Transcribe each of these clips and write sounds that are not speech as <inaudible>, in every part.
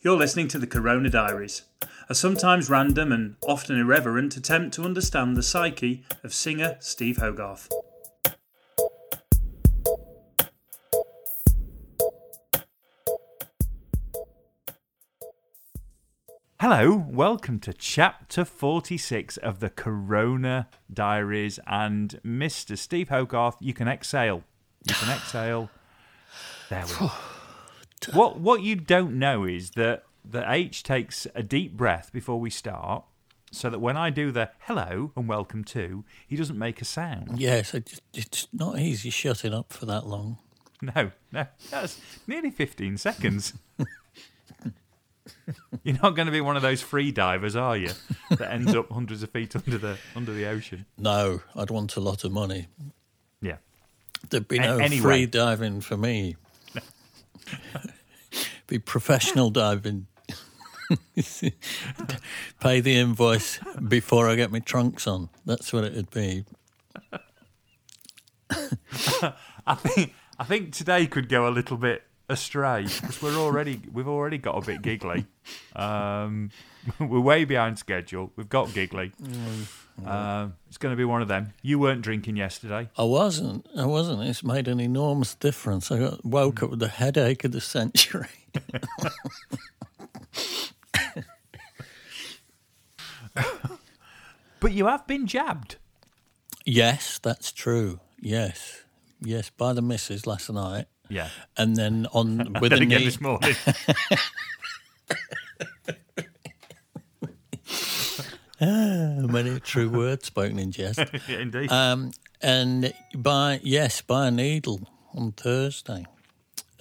You're listening to the Corona Diaries, a sometimes random and often irreverent attempt to understand the psyche of singer Steve Hogarth. Hello, welcome to chapter 46 of the Corona Diaries. And Mr. Steve Hogarth, you can exhale. You can exhale. There we go. <sighs> <sighs> <sighs> What what you don't know is that that H takes a deep breath before we start, so that when I do the hello and welcome to, he doesn't make a sound. Yes, it it's not easy shutting up for that long. No, no, that's nearly fifteen seconds. <laughs> You're not going to be one of those free divers, are you? That ends up hundreds of feet under the under the ocean. No, I'd want a lot of money. Yeah. There'd be A- no anyway. free diving for me. Be professional diving. Pay the invoice before I get my trunks on. That's what it'd be. I think I think today could go a little bit astray because we're already we've already got a bit giggly. Um, <laughs> we're way behind schedule. We've got giggly. Um, it's going to be one of them. You weren't drinking yesterday. I wasn't. I wasn't. It's made an enormous difference. I got, woke up with the headache of the century. <laughs> But you have been jabbed. yes, that's true. Yes, yes, by the missus last night, Yeah. and then on <laughs> with then again knee. this morning. <laughs> <laughs> Many true words spoken in jest. <laughs> Yeah, Indeed. Um, and by yes, by a needle on Thursday.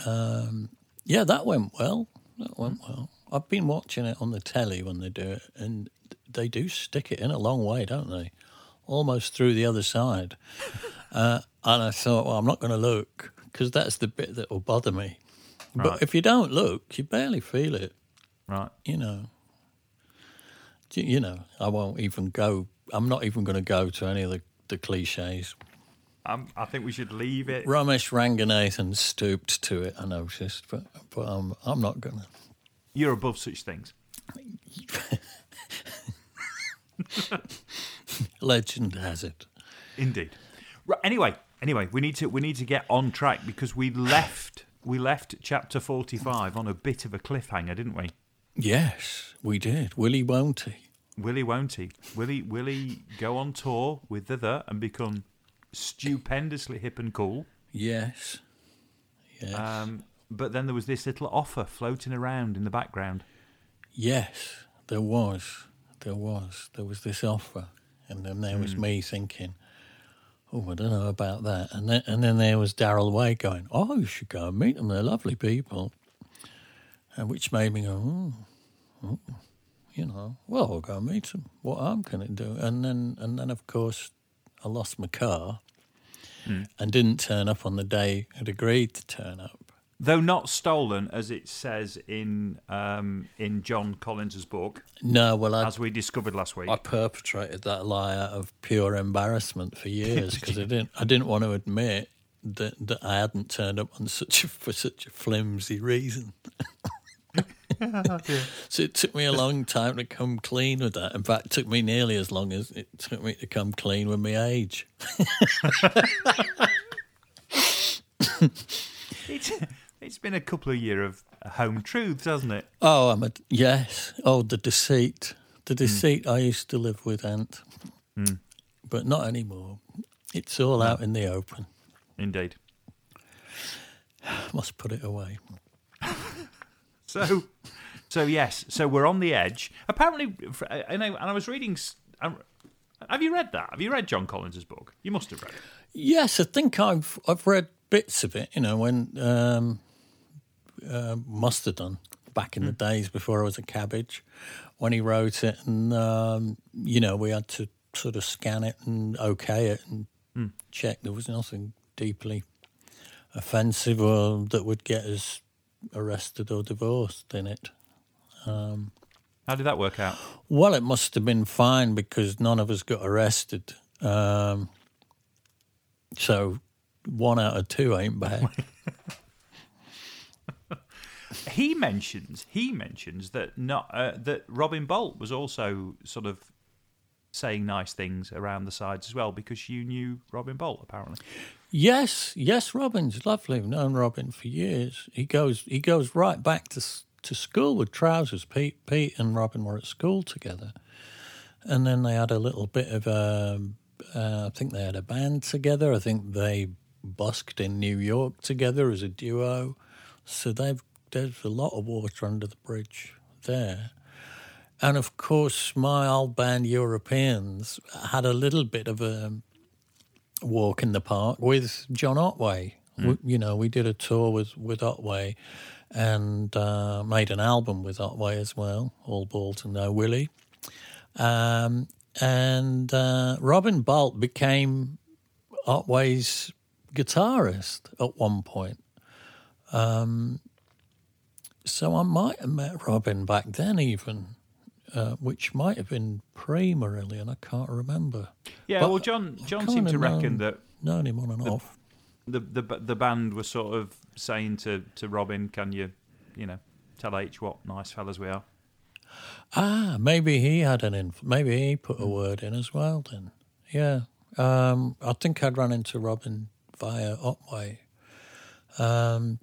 Um, yeah, that went well. That went well. I've been watching it on the telly when they do it, and they do stick it in a long way, don't they? Almost through the other side. <laughs> Uh, and I thought, well, I'm not going to look because that's the bit that will bother me. Right. But if you don't look, you barely feel it. right. You know. You know, I won't even go. I'm not even going to go to any of the, the cliches. Um, I think we should leave it. Romesh Ranganathan stooped to it, I noticed, but but I'm I'm not gonna. You're above such things. <laughs> Legend has it. Indeed. Right, anyway, anyway, we need to we need to get on track because we left we left chapter forty five on a bit of a cliffhanger, didn't we? Yes, we did. Willie won't he? Willie won't he? Will he will he go on tour with the the and become stupendously hip and cool? Yes. Yes. Um, but then there was this little offer floating around in the background. yes, there was. There was. There was this offer. And then there was hmm. me thinking, Oh, I don't know about that. And then and then there was Darryl Way going, Oh, you should go and meet them, they're lovely people. And which made me go, oh, oh, you know, well, I'll go meet him. What harm can it do? And then, and then, of course, I lost my car and didn't turn up on the day I'd agreed to turn up. Though not stolen, as it says in um, in Jon Collins's book, No, well, I, as we discovered last week. I perpetrated that lie out of pure embarrassment for <laughs> years because I didn't, I didn't want to admit that, that I hadn't turned up on such a, for such a flimsy reason. <laughs> <laughs> so it took me a long time to come clean with that. In fact, it took me nearly as long as it took me to come clean with my age. <laughs> It's, it's been a couple of years of home truths, hasn't it? Oh, I'm a yes. Oh, the deceit, the hmm. deceit. I used to live with Ant, hmm. but not anymore. It's all out in the open. Indeed. <sighs> Must put it away. So, so yes, so we're on the edge. Apparently, and I, and I was reading. um, Have you read that? Have you read Jon Collins's book? You must have read it. Yes, I think I've I've read bits of it. You know, when um, uh, must have done back in the days before I was a cabbage when he wrote it, and um, you know we had to sort of scan it and okay it and check there was nothing deeply offensive or that would get us arrested or divorced in it. How did that work out? Well, it must have been fine because none of us got arrested. Um, so one out of two ain't bad. <laughs> He mentions he mentions that not uh, that Robin Boult was also sort of saying nice things around the sides as well because you knew Robin Boult apparently. Yes, yes, Robin's lovely. I've known Robin for years. He goes he goes right back to to school with Trewavas. Pete Pete and Robin were at school together, and then they had a little bit of a. Uh, I think they had a band together. I think they busked in New York together as a duo. So they've there's a lot of water under the bridge there. And of course, my old band Europeans had a little bit of a walk in the park with John Otway. We, you know, we did a tour with, with Otway and uh, made an album with Otway as well, All Balls and No Willie. Um, and uh, Robin Boult became Otway's guitarist at one point. Um, so I might have met Robin back then, even, uh, which might have been pre Marillion. I can't remember. Yeah, But well, John John seemed to reckon known- that Known him on and off. the, the the band was sort of saying to, to Robin, "Can you, you know, tell H what nice fellas we are?" Ah, maybe he had an inf- maybe he put a word in as well. Then, yeah. Um, I think I'd run into Robin via Otway. Um,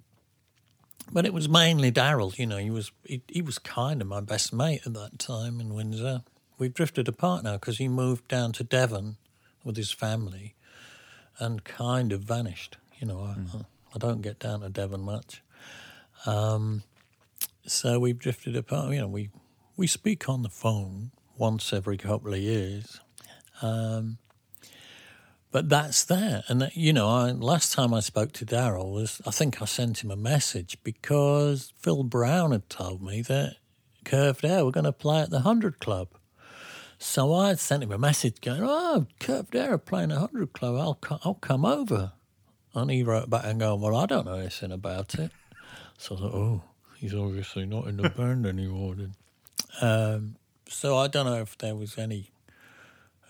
but it was mainly Darryl. You know, he was he, he was kind of my best mate at that time in Windsor. We've drifted apart now because he moved down to Devon with his family, and kind of vanished. You know, I, I don't get down to Devon much. Um, so we've drifted apart. You know, we we speak on the phone once every couple of years. Um, but that's there. And, that, you know, I, last time I spoke to Darryl was, I think I sent him a message because Phil Brown had told me that Curved Air were going to play at the 100 Club. So I sent him a message going, oh, Curved Air are playing at 100 Club. I'll, co- I'll come over. And he wrote back and going, well, I don't know anything about it. So I thought, oh, he's obviously not in the band anymore. Then. Um, so I don't know if there was any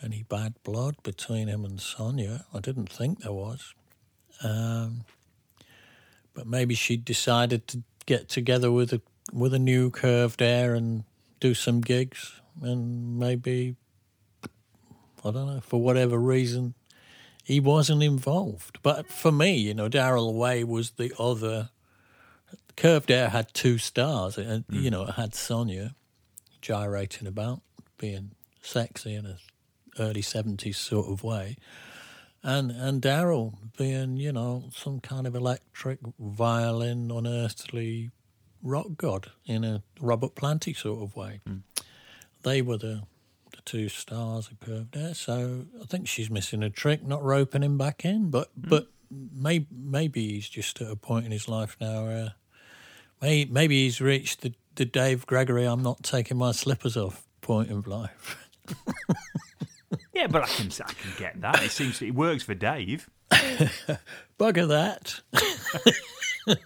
any bad blood between him and Sonja. I didn't think there was. Um, but maybe she decided to get together with a with a new curved air and do some gigs, and maybe I don't know for whatever reason he wasn't involved. But for me, you know, Darryl Way was the other. Curved Air had two stars. Had, You know, it had Sonja gyrating about, being sexy in a early seventies sort of way, and and Darryl being you know some kind of electric violin, unearthly rock god in a Robert Planty sort of way. Hmm. They were the the two stars of Curved Air. So I think she's missing a trick, not roping him back in. But hmm. but maybe maybe he's just at a point in his life now where may, maybe he's reached the the Dave Gregory I'm not taking my slippers off point of life. <laughs> <laughs> Yeah, but I can I can get that. It seems it works for Dave. <laughs> Bugger that. <laughs>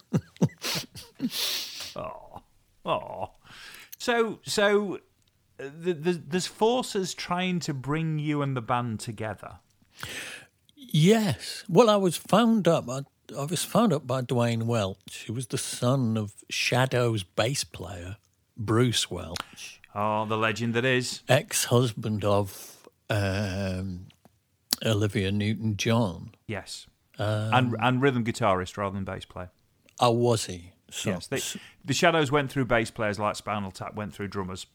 Oh, oh. So so uh, the, the, there's forces trying to bring you and the band together. Yes. Well, I was found up. I, I was found up by Dwayne Welch, who was the son of Shadow's bass player, Bruce Welch, Oh, the legend that is. ex husband of um, Olivia Newton John. Yes. Um, and and rhythm guitarist rather than bass player. Oh, was he? So, Yes. They, the Shadows went through bass players like Spinal Tap went through drummers.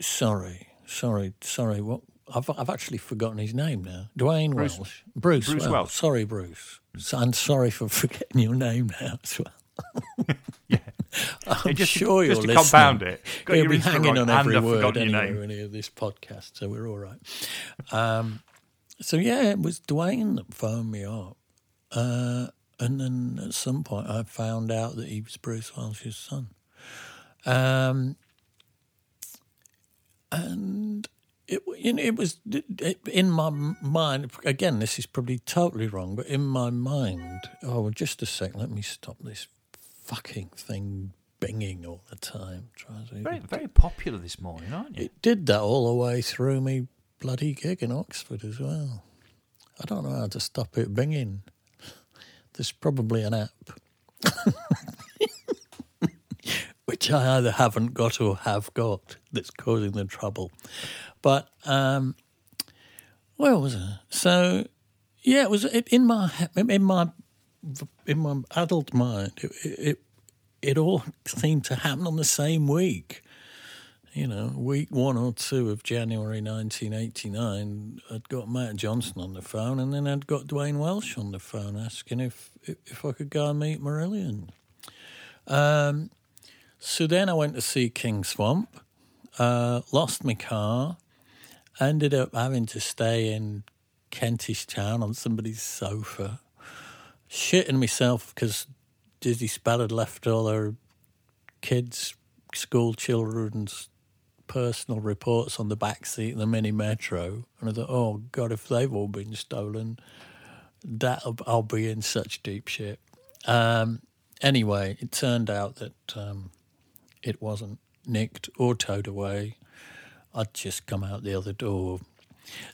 sorry, sorry, sorry. What? I've, I've actually forgotten his name now. Dwayne Bruce- Welch. Bruce, Bruce Welch. Welch. Sorry, Bruce. So, I'm sorry for <laughs> forgetting your name now as well. <laughs> <laughs> I'm just sure just to listening. compound it. Got He'll be hanging on every word anyway name. when he hear this podcast, so we're all right. Um, so yeah, it was Dwayne that phoned me up, uh, and then at some point I found out that he was Bruce Welch's son, Um, and it, you know, it was it, in my mind. Again, this is probably totally wrong, but in my mind, oh, just a sec. Let me stop this fucking thing binging all the time. Very, very popular this morning, aren't you? it did that all the way through me bloody gig in Oxford as well. I don't know how to stop it binging. There's probably an app. <laughs> Which I either haven't got or have got that's causing the trouble. But um where was it? So yeah, it was in my in my in my adult mind. It, it it all seemed to happen on the same week you know, week one or two of January 1989, I'd got Matt Johnson on the phone, and then I'd got Dwayne Welch on the phone asking if if I could go and meet Marillion. Um, so then I went to see King Swamp, uh, lost my car, ended up having to stay in Kentish Town on somebody's sofa, shitting myself because Dizzy Spell had left all her kids school children's personal reports on the back seat of the mini metro, and I thought, oh god, if they've all been stolen, that I'll be in such deep shit. Um, anyway, it turned out that um, it wasn't nicked or towed away. I'd just come out the other door.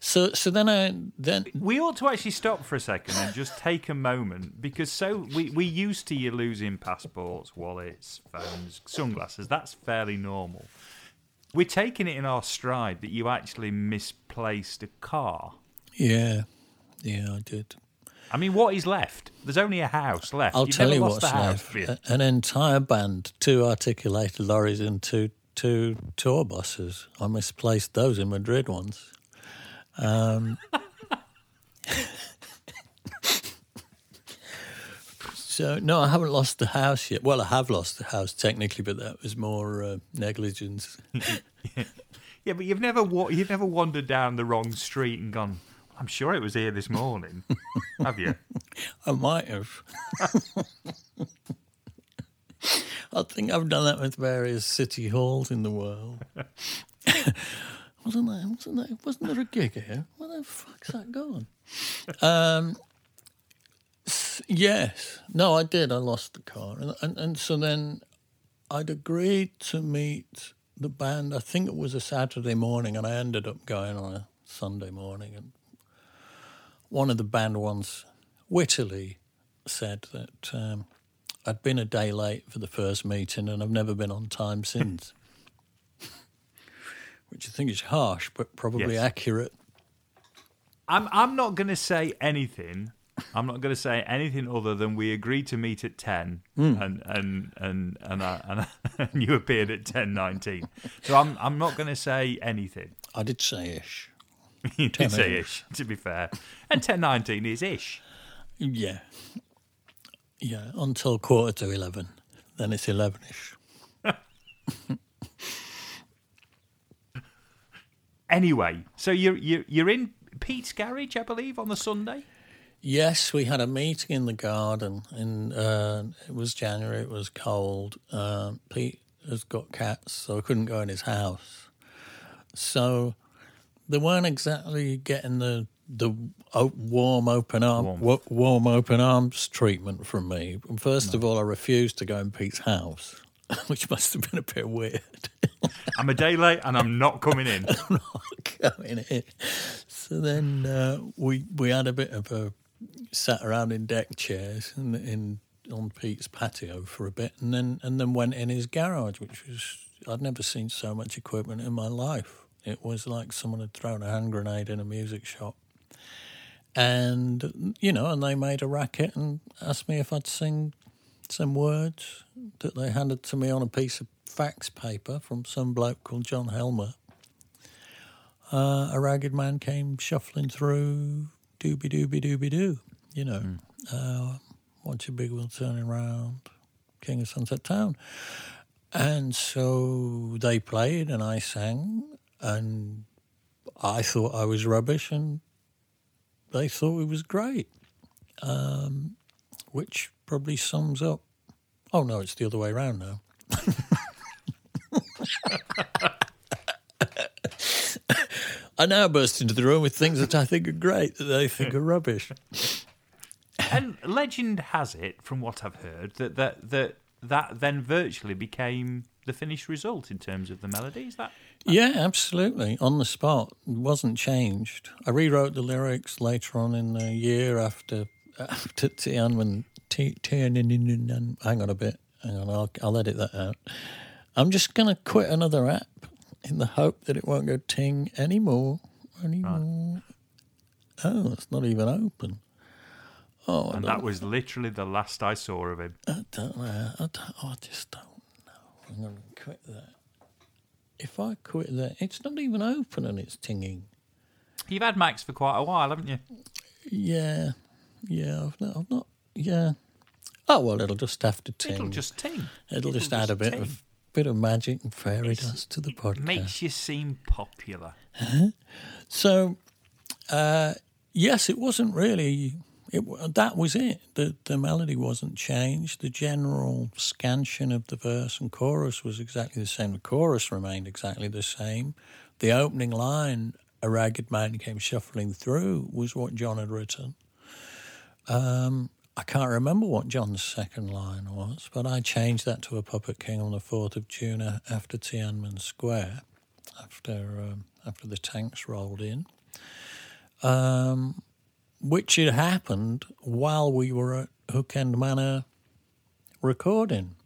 So, so then I then We ought to actually stop for a second and just take a moment because so we we used to you losing passports, wallets, phones, sunglasses. That's fairly normal. We're taking it in our stride that you actually misplaced a car. yeah, yeah, I did. I mean, what is left? There's only a house left. I'll You've tell you what's left: you? An entire band, two articulated lorries, and two two tour buses. I misplaced those in Madrid once. Um, so no, I haven't lost the house yet. Well, I have lost the house technically, but that was more uh, negligence. <laughs> Yeah, but you've never wa- you've never wandered down the wrong street and gone. I'm sure it was here this morning. <laughs> have you? I might have. <laughs> I think I've done that with various city halls in the world. Wasn't there? Wasn't there? Wasn't there a gig here? Where the fuck's that gone? Um, yes. No, I did. I lost the car, and, and and so then I'd agreed to meet the band. I think it was a Saturday morning, and I ended up going on a Sunday morning. And one of the band once wittily said that um, I'd been a day late for the first meeting and I've never been on time since. Which I think is harsh, but probably Yes. accurate. I'm I'm not going to say anything. I'm not going to say anything other than we agreed to meet at ten, Hmm. and and and and, I, <laughs> and, I, and you appeared at ten nineteen. So I'm I'm not going to say anything. I did say ish. <laughs> you did say 10 ish, to be fair, and ten nineteen is ish. Yeah. Yeah, until quarter to 11. Then it's 11 ish. <laughs> Anyway, so you're you're you're in Pete's garage, I believe, on the Sunday. Yes, we had a meeting in the garden. In uh, it was January. It was cold. Uh, Pete has got cats, so I couldn't go in his house. So they weren't exactly getting the the warm open arm Warmth. wa- warm open arms treatment from me. First of all, I refused to go in Pete's house, <laughs> which must have been a bit weird. <laughs> I'm a day late, and I'm not coming in. <laughs> going in. So then uh, we we had a bit of a sat around in deck chairs in, in on Pete's patio for a bit, and then and then went in his garage, which was I'd never seen so much equipment in my life. It was like someone had thrown a hand grenade in a music shop. And you know, and they made a racket and asked me if I'd sing some words that they handed to me on a piece of fax paper from some bloke called John Helmer uh, a ragged man came shuffling through, dooby dooby dooby doo, you know. Uh, watch a big wheel turning round, King of Sunset Town. And so they played and I sang, and I thought I was rubbish, and they thought it was great, um, which probably sums up. Oh no, it's the other way around now. <laughs> I now burst into the room with things that I think are great that they think are rubbish. and legend has it, from what I've heard, that that that that then virtually became the finished result in terms of the melody. Is that Yeah, absolutely. On the spot, it wasn't changed. I rewrote the lyrics later on in the year after after Tianwen. T- Tiananmen- Hang on a bit. Hang on, I'll, I'll edit that out. I'm just going to quit another app in the hope that it won't go ting anymore. Anymore. Oh, it's not even open. Oh, and that was literally the last I saw of him. I don't know. I, don't, I just don't know. I'm going to quit that. If I quit that, it's not even open and it's tinging. You've had Macs for quite a while, haven't you? Yeah, yeah. I've not. I've not. Yeah. Oh well, it'll just have to ting. It'll just ting. It'll just it'll add a bit ting. of bit of magic and fairy It's- dust to the It podcast. makes you seem popular. So, uh, yes, it wasn't really. It that was it. The the melody wasn't changed. The general scansion of the verse and chorus was exactly the same. The chorus remained exactly the same. The opening line, "A ragged man came shuffling through," was what John had written. Um, I can't remember what John's second line was, but I changed that to a Puppet King on the fourth of June after Tiananmen Square, after um, after the tanks rolled in um, which had happened while we were at Hook End Manor recording.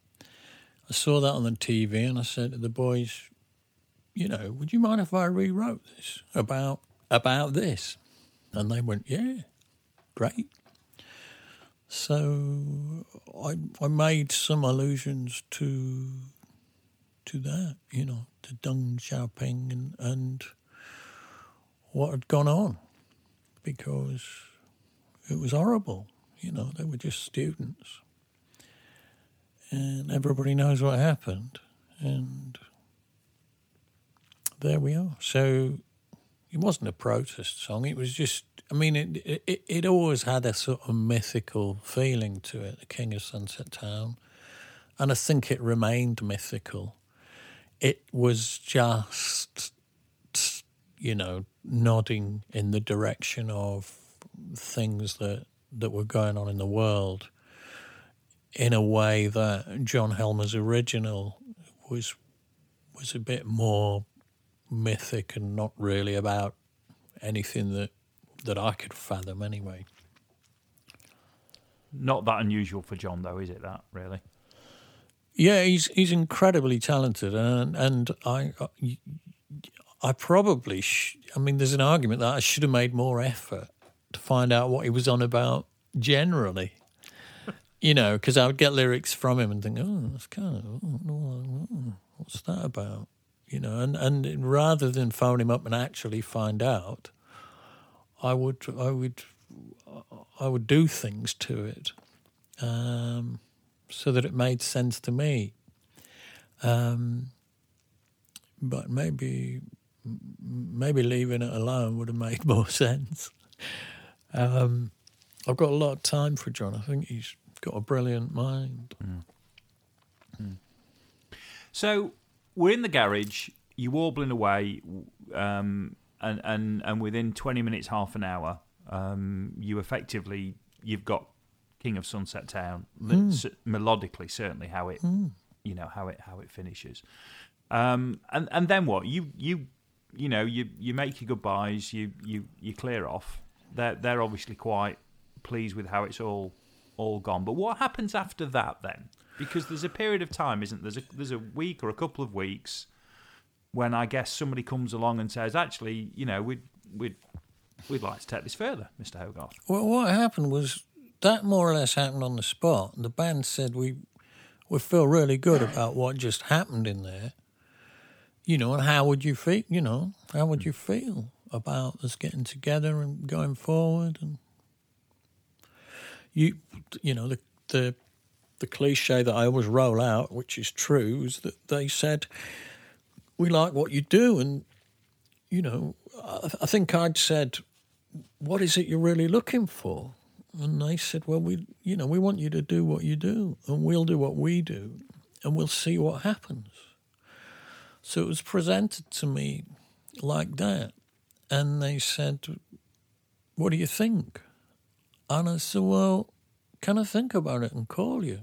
I saw that on the TV and I said to the boys, you know, would you mind if I rewrote this about about this? And they went, yeah, great. So I I made some allusions to to that, you know, to Deng Xiaoping and, and what had gone on because it was horrible. You know, they were just students. And everybody knows what happened. And there we are. So it wasn't a protest song. It was just, I mean, it, it, it always had a sort of mythical feeling to it, the King of Sunset Town. And I think it remained mythical. It was just, you know, nodding in the direction of things that, that were going on in the world in a way that John Helmer's original was was a bit more mythic and not really about anything that that I could fathom anyway. Not that unusual for John, though, is it? That really. Yeah, he's he's incredibly talented, and and I I probably sh- I mean, there's an argument that I should have made more effort to find out what he was on about generally. <laughs> You know, because I would get lyrics from him and think, oh, that's kind of oh, what's that about? You know, and and rather than phone him up and actually find out, I would I would I would do things to it. Um, so that it made sense to me. Um, but maybe maybe leaving it alone would have made <laughs> more sense. Um, I've got a lot of time for John. I think he's got a brilliant mind. So we're in the garage. You're warbling away, um, and and and within twenty minutes, half an hour, um, you effectively you've got King of Sunset Town s- melodically, certainly how it you know how it how it finishes. Um, and and then what you you you know you you make your goodbyes. You you you clear off. They're they're obviously quite pleased with how it's all all gone. But what happens after that then? Because there's a period of time, isn't there? There's a, there's a week or a couple of weeks when I guess somebody comes along and says, actually, you know, we'd we'd we'd like to take this further, Mr. Hogarth. Well, what happened was that more or less happened on the spot. The band said we we feel really good about what just happened in there. You know, and how would you feel? You know, how would you feel about us getting together and going forward? And you, you know, the the the cliche that I always roll out, which is true, is that they said we like what you do, and you know, I, I think I'd said, "What is it you're really looking for?" And they said, "Well, we, you know, we want you to do what you do, and we'll do what we do, and we'll see what happens." So it was presented to me like that. And they said, What do you think? And I said, Well, can I think about it and call you?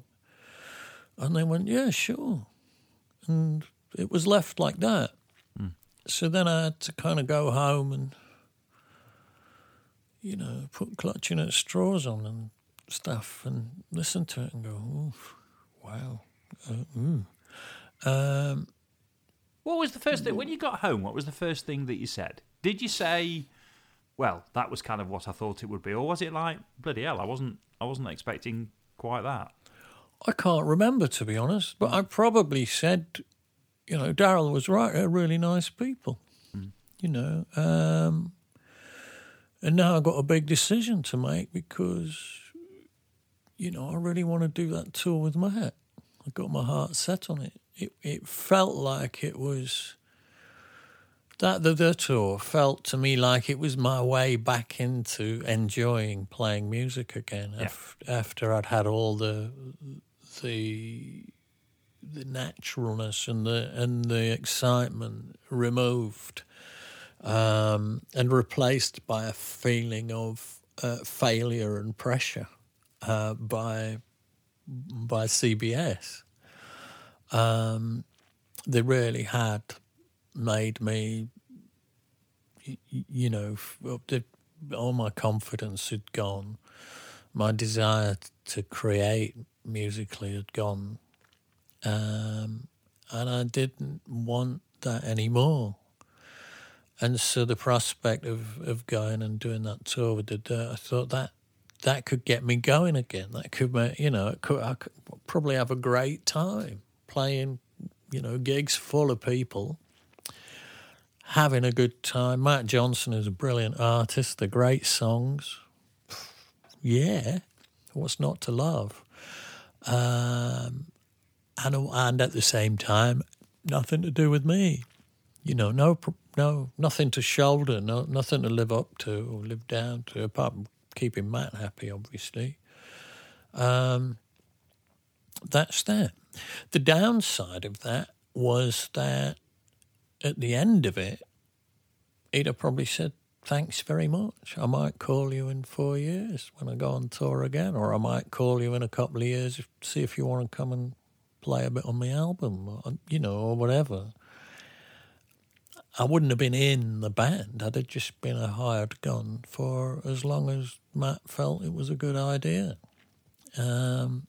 And they went, Yeah, sure. And it was left like that. So then I had to kind of go home and, you know, put clutching at straws on and stuff and listen to it and go, Oof, wow. Uh, mm. Um, What was the first thing when you got home? What was the first thing that you said? Did you say, "Well, that was kind of what I thought it would be," or was it like, "Bloody hell, I wasn't, I wasn't expecting quite that"? I can't remember, to be honest, but I probably said, you know, Darryl was right. They're really nice people, you know. Um, and now I've got a big decision to make because, you know, I really want to do that tour with Matt. I got my heart set on it. It it felt like it was that the, the tour felt to me like it was my way back into enjoying playing music again Yeah. af- after I'd had all the the the naturalness and the and the excitement removed um, and replaced by a feeling of uh, failure and pressure uh, by by CBS. Um, they really had made me, you know, all my confidence had gone. My desire to create musically had gone. Um, and I didn't want that anymore. And so the prospect of, of going and doing that tour with the Dirt, I thought that that could get me going again. That could, make, you know, it could, I could probably have a great time playing, you know, gigs full of people, having a good time. Matt Johnson is a brilliant artist. The great songs. Yeah, what's not to love? Um, and and at the same time, nothing to do with me. You know, no, no, nothing to shoulder, no, nothing to live up to or live down to, apart from keeping Matt happy, obviously. Um, that's that. The downside of that was that at the end of it, have probably said, Thanks very much. I might call you in four years when I go on tour again, or I might call you in a couple of years to see if you want to come and play a bit on my album, or, you know, or whatever. I wouldn't have been in the band. I'd have just been a hired gun for as long as Matt felt it was a good idea. Um,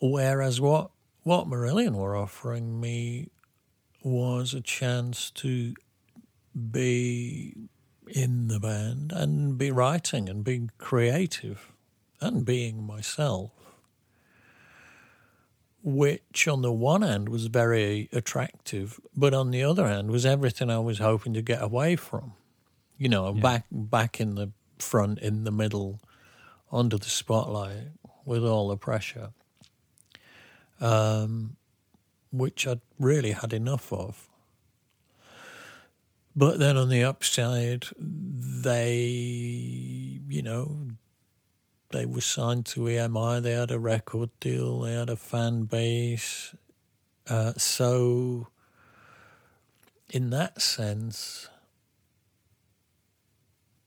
whereas what what Marillion were offering me was a chance to be in the band and be writing and being creative and being myself, which on the one hand was very attractive, but on the other hand was everything I was hoping to get away from. You know, back back in the front, in the middle, under the spotlight with all the pressure, um, which I'd really had enough of. But then on the upside, they, you know, they were signed to EMI. They had a record deal. They had a fan base. Uh, so, in that sense,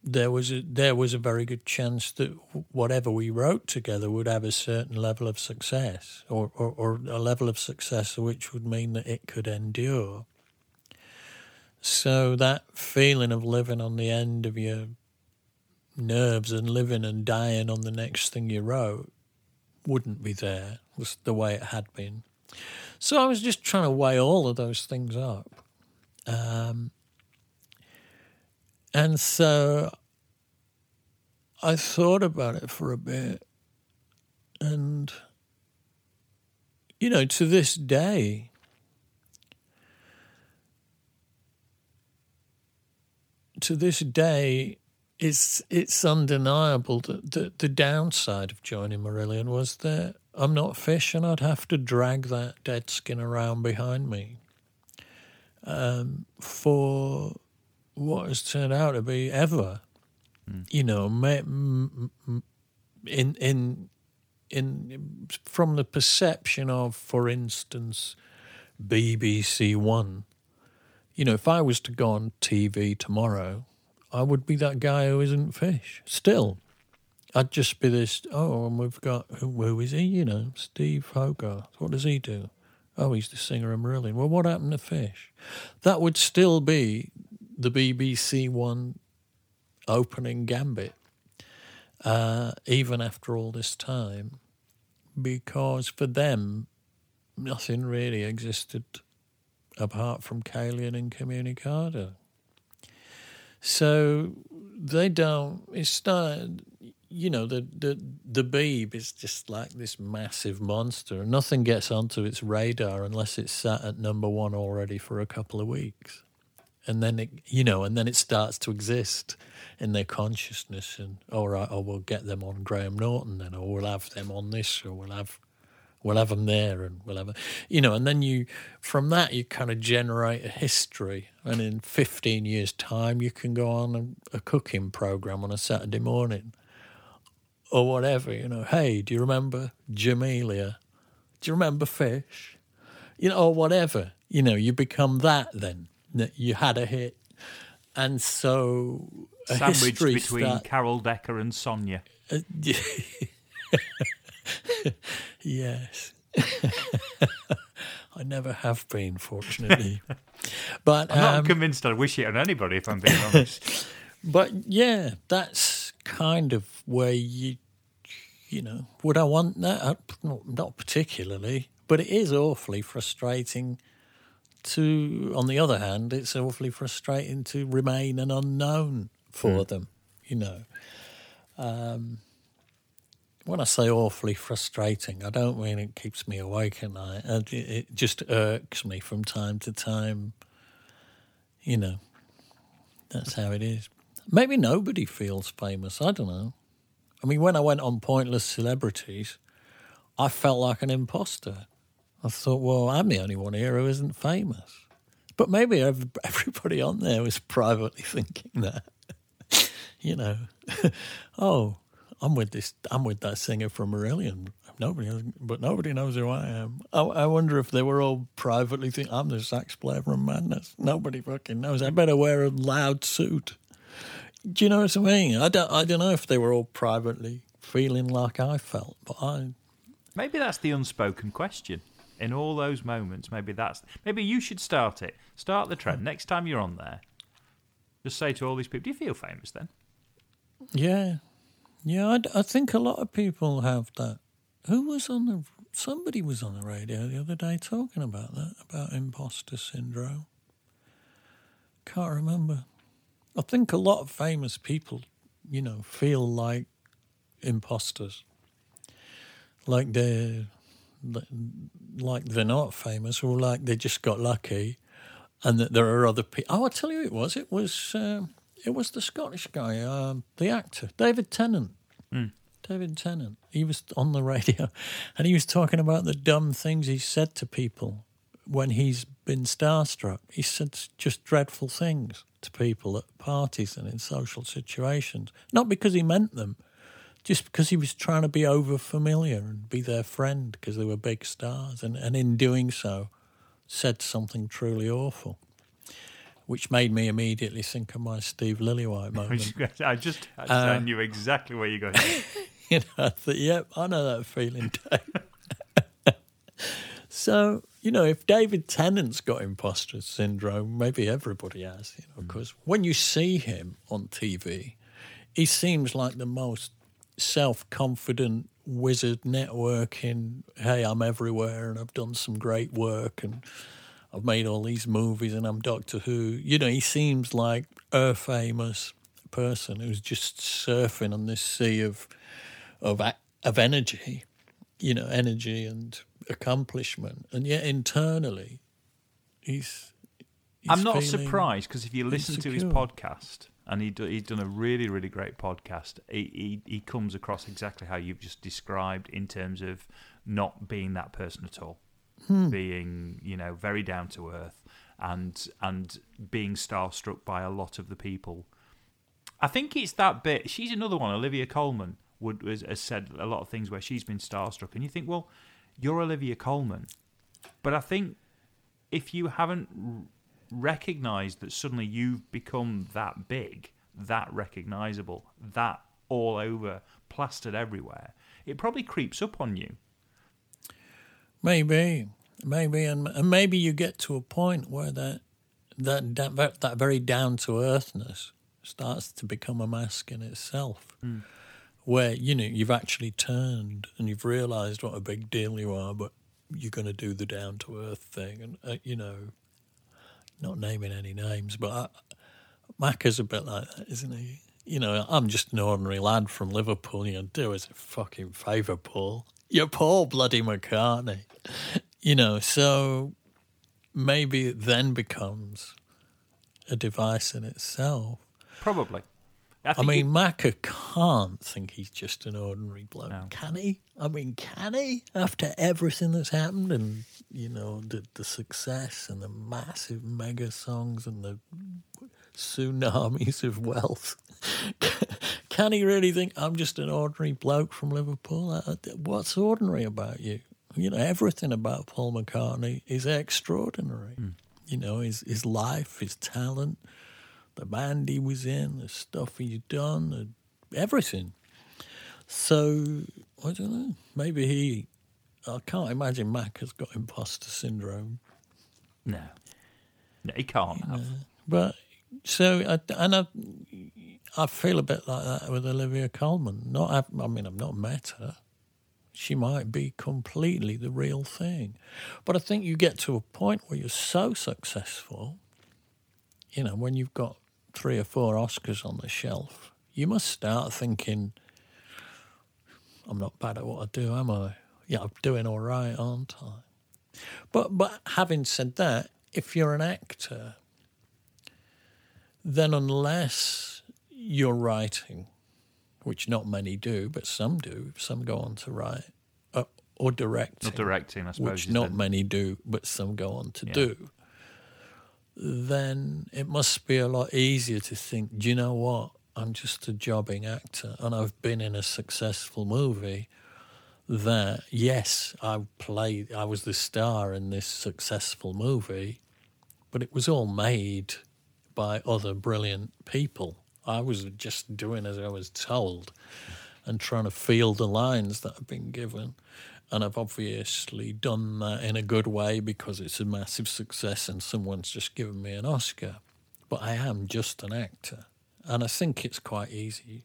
there was a there was a very good chance that whatever we wrote together would have a certain level of success, or or, or a level of success which would mean that it could endure. So that feeling of living on the end of your nerves and living and dying on the next thing you wrote wouldn't be there, was the way it had been. So I was just trying to weigh all of those things up. Um, and so I thought about it for a bit. And, you know, to this day, to this day, it's it's undeniable that the, the downside of joining Marillion was that I'm not fish and I'd have to drag that dead skin around behind me um, for what has turned out to be ever. You know, ma- m- m- in in in from the perception of, for instance, BBC One. You know, if I was to go on TV tomorrow, I would be that guy who isn't fish. Still, I'd just be this. Oh, and we've got who, who is he? You know, Steve Hogarth. What does he do? Oh, he's the singer of Marillion. Well, what happened to Fish? That would still be the BBC One opening gambit, uh, even after all this time, because for them, nothing really existed apart from Kayleigh and Incommunicado. So they don't. It's not. You know, the the the Beeb is just like this massive monster. Nothing gets onto its radar unless it's sat at number one already for a couple of weeks, and then it, you know, and then it starts to exist in their consciousness. And all right, oh, we'll get them on Graham Norton then, or we'll have them on this, or we'll have we'll have them there and we'll have a, you know and then you from that you kind of generate a history. And in 15 years time you can go on a, a, cooking program on a saturday morning or whatever you know. Hey do you remember jamelia? Do you remember fish? You know or whatever. You know you become that then that you had a hit. And so a sandwiched between start, carol decker and sonia. Uh, <laughs> <laughs> yes. <laughs> I never have been, fortunately. <laughs> But I'm not um, convinced I wish it on anybody, if I'm being honest. But yeah, that's kind of where you, you know, would I want that? Uh, Not, not particularly, but it is awfully frustrating. To, on the other hand, it's awfully frustrating to remain an unknown for them. You know. Um, when I say awfully frustrating, I don't mean it keeps me awake at night. It, just irks me from time to time. You know, that's how it is. Maybe nobody feels famous. I don't know. I mean, when I went on Pointless Celebrities, I felt like an imposter. I thought, well, I'm the only one here who isn't famous. But maybe <laughs> everybody on there was privately <laughs> thinking that. you know, <laughs> oh, I'm with this. I'm with that singer from Marillion. Nobody, knows, but nobody knows who I am. I, I wonder if they were all privately thinking I'm the sax player from Madness. Nobody fucking knows. I better wear a loud suit. Do you know what I mean? I don't. I don't know if they were all privately feeling like I felt, but I. Maybe that's the unspoken question. In all those moments, maybe that's maybe you should start it. Start the trend next time you're on there. Just say to all these people, "Do you feel famous then?" Yeah, yeah, I, I, think a lot of people have that. Who was on the? Somebody was on the radio the other day talking about that, about imposter syndrome. Can't remember. I think a lot of famous people, you know, feel like imposters, like they're like they're not famous, or like they just got lucky, and that there are other people. Oh, I tell you, it was. It was. Um, it was the Scottish guy, um, the actor, David Tennant. Mm. David Tennant. He was on the <laughs> radio and he was talking about the dumb things he said to people when he's been starstruck. He said just dreadful things to people at parties and in social situations. Not because he meant them, just because he was trying to be over familiar and be their friend because they were big stars. And, and in doing so, said something truly awful which made me immediately think of my Steve Lillywhite <laughs> moment. I just, I, just, uh, I knew exactly where you're going. <laughs> you know, I thought, yep, I know that feeling, <laughs> Dave. so, you know, if David Tennant's got imposter syndrome, maybe everybody has, you know, because mm. when you see him on TV, he seems like the most self confident wizard networking. Hey, I'm everywhere and I've done some great work and I've made all these movies and I'm Doctor Who. You know, he seems like a famous person who's just surfing on this sea of of of energy, you know, energy and accomplishment, and yet internally, he's. he's I'm not surprised because if you listen insecure. to his podcast, and he do, he's done a really really great podcast, he, he he comes across exactly how you've just described in terms of not being that person at all hmm. being you know very down to earth and and being starstruck by a lot of the people. I think it's that bit. She's another one. Olivia Colman would has, has said a lot of things where she's been starstruck, and you think, well, you're Olivia Colman, but I think if you haven't recognized that suddenly you've become that big, that recognizable, that all over, plastered everywhere, it probably creeps up on you. Maybe, maybe, and, and maybe you get to a point where that that that, that very down to earthness starts to become a mask in itself, where you know you've actually turned and you've realised what a big deal you are, but you're going to do the down to earth thing, and uh, you know, not naming any names, but I, Mac is a bit like that, isn't he? You know, I'm just an ordinary lad from Liverpool. You know, do us a fucking favour, Paul. You're Paul bloody McCartney. You know, so maybe it then becomes a device in itself. Probably. I, I mean, you- Macca can't think he's just an ordinary bloke, No. can he? I mean, can he? After everything that's happened and, you know, the, the success and the massive mega songs and the tsunamis of wealth, <laughs> can he really think I'm just an ordinary bloke from Liverpool? What's ordinary about you? You know, everything about Paul McCartney is extraordinary. Hmm. You know, his, his life, his talent, the band he was in, the stuff he's done, everything. So I don't know. Maybe he. I can't imagine Mac has got imposter syndrome. no. No, he can't have. But so I, and I, I feel a bit like that with Olivia Colman. Not, I mean, I've not met her. She might be completely the real thing, but I think you get to a point where you're so successful. You know, when you've got three or four Oscars on the shelf, you must start thinking, "I'm not bad at what I do, am I? Yeah, I'm doing all right, aren't I?" But but having said that, if you're an actor, then unless you're writing, which not many do, but some do, some go on to write, uh, or directing, Not directing, I suppose. which not the- many do, but some go on to Yeah. do, then it must be a lot easier to think, do you know what? I'm just a jobbing actor and I've been in a successful movie that, yes, I played, I was the star in this successful movie, but it was all made by other brilliant people. I was just doing as I was told and trying to feel the lines that I've been given. And I've obviously done that in a good way because it's a massive success and someone's just given me an Oscar. But I am just an actor. And I think it's quite easy,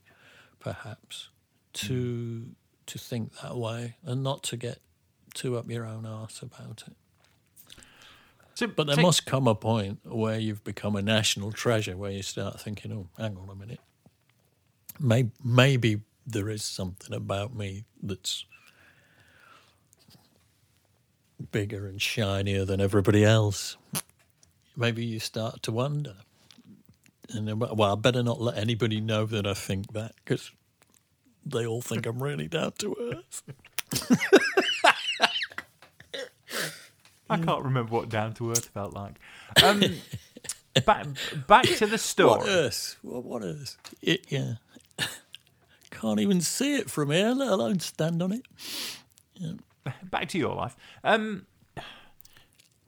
perhaps, to hmm. to think that way and not to get too up your own arse about it. So, But there take- must come a point where you've become a national treasure where you start thinking, oh, hang on a minute. Maybe, maybe there is something about me that's bigger and shinier than everybody else. Maybe you start to wonder. And then, well, I better not let anybody know that I think that because they all think I'm really down to earth. <laughs> I can't remember what Down to Earth felt like. Um, <laughs> back, back to the story. What earth? What, what earth? It, yeah. <laughs> Can't even see it from here, let alone stand on it. Back to your life. Um,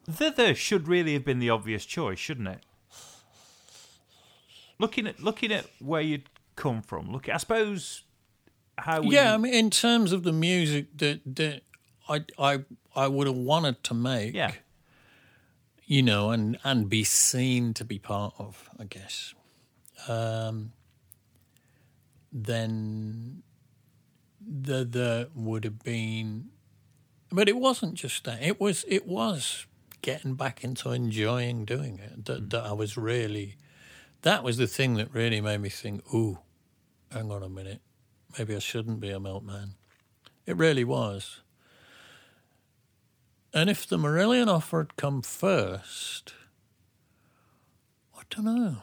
The The should really have been the obvious choice, shouldn't it? Looking at looking at where you'd come from. Look, I suppose how we, Yeah, I mean, in terms of the music that that I I I would have wanted to make, yeah, you know, and and be seen to be part of, I guess. Um, then the the would have been, but it wasn't just that. It was it was getting back into enjoying doing it. That that I was really, that was the thing that really made me think. Ooh, hang on a minute, maybe I shouldn't be a milkman. It really was. And if the Marillion offer had come first, I don't know.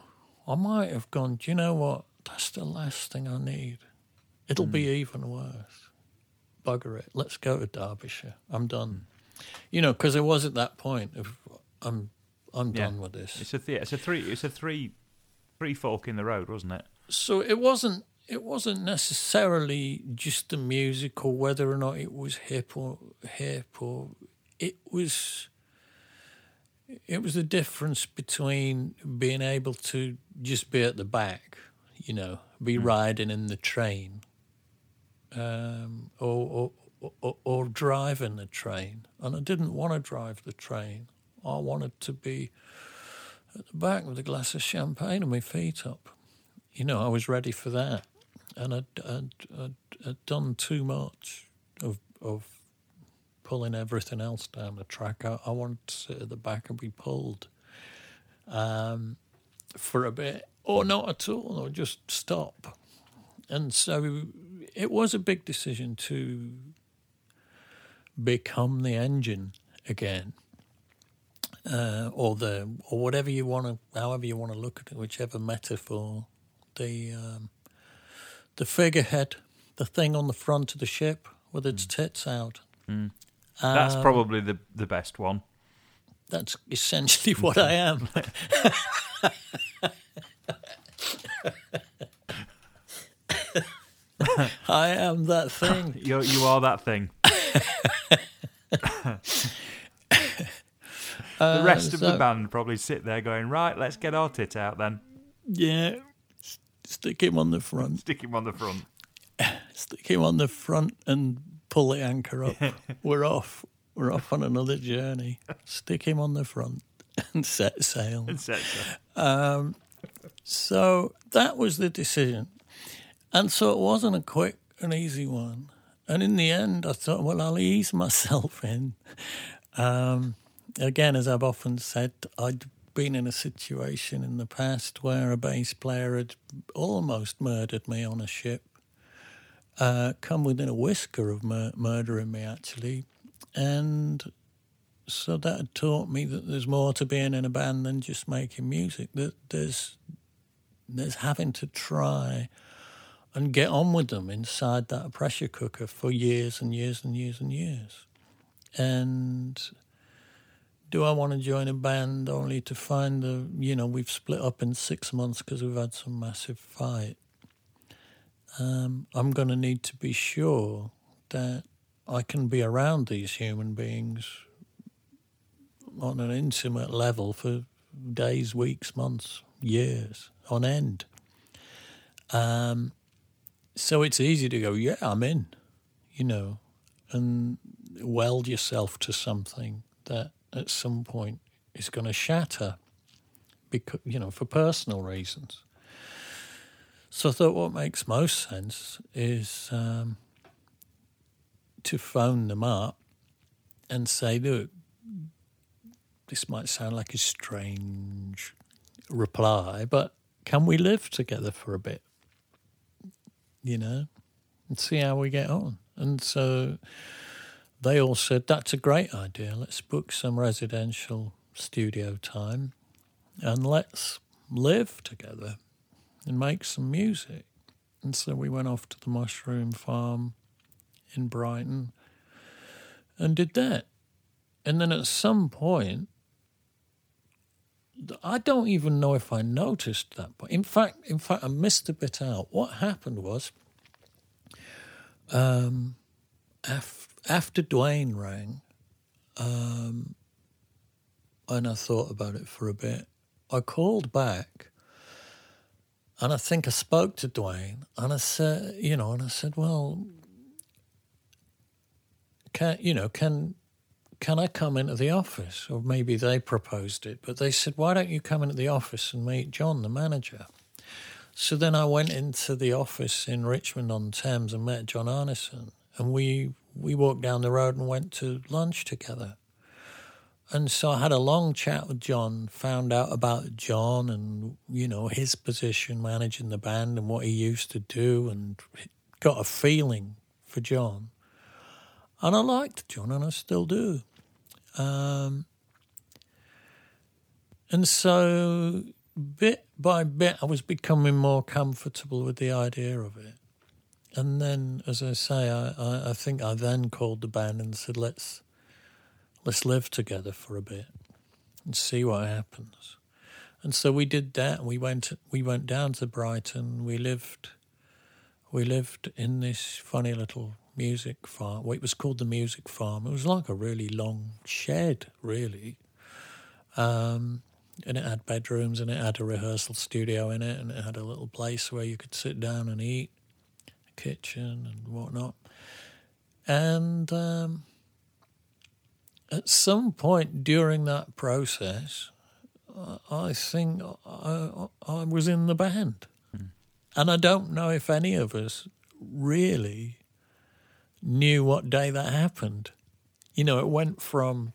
I might have gone, do you know what? That's the last thing I need. It'll be hmm. even worse. Bugger it. Let's go to Derbyshire. I'm done. You know, because it was at that point of I'm I'm Yeah. done with this. it's a th- it's a three it's a three three fork in the road, wasn't it? So it wasn't it wasn't necessarily just the music or whether or not it was hip or hip or it was it was the difference between being able to just be at the back, you know, be riding in the train, um, or, or, or or driving the train. And I didn't want to drive the train. I wanted to be at the back with a glass of champagne and my feet up. You know, I was ready for that, and I'd, I'd, I'd, I'd done too much of of pulling everything else down the track. I, I wanted to sit at the back and be pulled um, for a bit, or not at all, or just stop. And so it was a big decision to become the engine again, uh, or the or whatever you want to, however you want to look at it, whichever metaphor, the um, the figurehead, the thing on the front of the ship with its tits out. That's Um, probably the the best one. That's essentially what I am. I am that thing. <laughs> You you are that thing. <laughs> the rest of the Uh, band probably sit there going, right, let's get our tit out then. Yeah. S- Stick him on the front. Stick him on the front. <laughs> Stick him on the front and pull the anchor up. <laughs> We're off. We're off on another journey. Stick him on the front and set sail. Etc. So that was the decision. And so it wasn't a quick and easy one. And in the end, I thought, well, I'll ease myself <laughs> in. Um, again, as I've often said, I'd been in a situation in the past where a bass player had almost murdered me on a ship, uh, come within a whisker of mur- murdering me, actually. And so that taught me that there's more to being in a band than just making music. That there's there's having to try and get on with them inside that pressure cooker for years and years and years and years. And do I want to join a band only to find the, you know, we've split up in six months because we've had some massive fight? Um, I'm going to need to be sure that I can be around these human beings on an intimate level for days, weeks, months, years on end. Um, so it's easy to go, yeah, I'm in, you know, and weld yourself to something that at some point is going to shatter, because you know, for personal reasons. So I thought what makes most sense is um, to phone them up and say, look, this might sound like a strange reply, but can we live together for a bit? You know, and see how we get on. And so they all said, that's a great idea. Let's book some residential studio time and let's live together and make some music. And so we went off to the mushroom farm in Brighton and did that. And then at some point, I don't even know if I noticed that, but in fact, in fact, I missed a bit out. What happened was, um, af- after Dwayne rang, um, and I thought about it for a bit, I called back, and I think I spoke to Dwayne, and I said, you know, and I said, well, can you know, can can I come into the office? Or maybe they proposed it, but they said, why don't you come into the office and meet John, the manager? So then I went into the office in Richmond on Thames and met John Arnison, and we we walked down the road and went to lunch together. And so I had a long chat with John, found out about John and you know his position managing the band and what he used to do, and got a feeling for John. And I liked John, and I still do. Um, and so, bit by bit, I was becoming more comfortable with the idea of it. And then, as I say, I, I, I think I then called the band and said, "Let's let's live together for a bit and see what happens." And so we did that. We went we went down to Brighton. We lived we lived in this funny little music farm. Well, it was called the music farm. It was like a really long shed, really. Um, and it had bedrooms and it had a rehearsal studio in it and it had a little place where you could sit down and eat, a kitchen and whatnot. And um, at some point during that process, I- I think I, I was in the band. Hmm. And I don't know if any of us really knew what day that happened. You know, it went from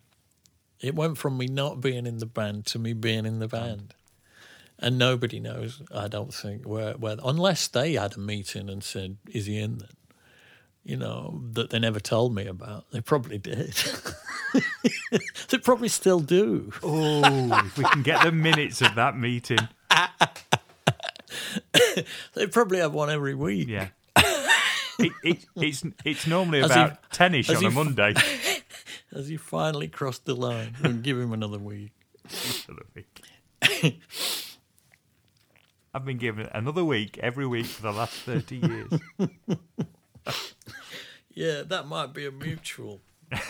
it went from me not being in the band to me being in the hmm. band. And nobody knows, I don't think, where, where unless they had a meeting and said, Is he in then? You know, that they never told me about. They probably did. <laughs> they probably still do. Oh, if we can get the minutes of that meeting. <laughs> They probably have one every week. Yeah. It, it, it's it's normally about he- ten-ish on he a Monday. <laughs> As he finally crossed the line, we'll give him another week. the week. I've been given another week every week for the last thirty years. <laughs> Yeah, that might be a mutual. <laughs>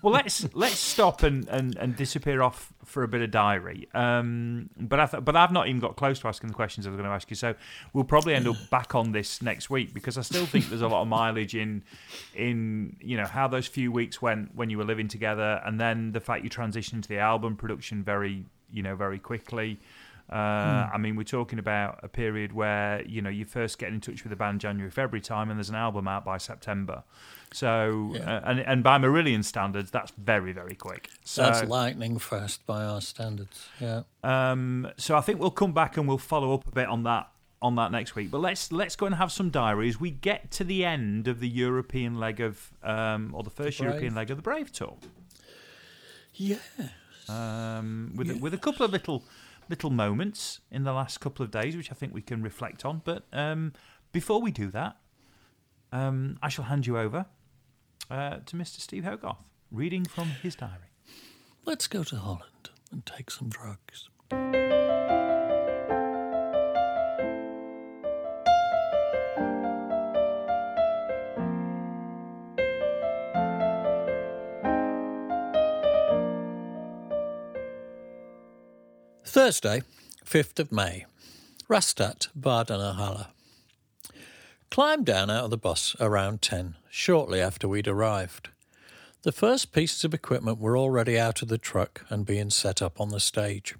Well, let's let's stop and, and, and disappear off for a bit of diary. Um, but I th- but I've not even got close to asking the questions I was going to ask you. So we'll probably end up <laughs> back on this next week because I still think there's a lot of mileage in in you know how those few weeks went when you were living together, and then the fact you transitioned to the album production very you know very quickly. Uh, I mean, we're talking about a period where you know you first get in touch with the band January, February time, and there's an album out by September. So, Yeah. uh, and and by Marillion standards, that's very very quick. So, That's lightning fast by our standards. Yeah. um, so I think we'll come back and we'll follow up a bit on that on that next week. But let's let's go and have some diaries. We get to the end of the European leg of um, or the first Brave. European leg of the Brave tour Yeah. um, with with a couple of little little moments in the last couple of days, which I think we can reflect on. But um, before we do that, um, I shall hand you over uh, to Mr. Steve Hogarth, reading from his diary. Let's go to Holland and take some drugs. Thursday, 5th of May. Rastatt, Badnerhalle. Climbed down out of the bus around 10, shortly after we'd arrived. The first pieces of equipment were already out of the truck and being set up on the stage.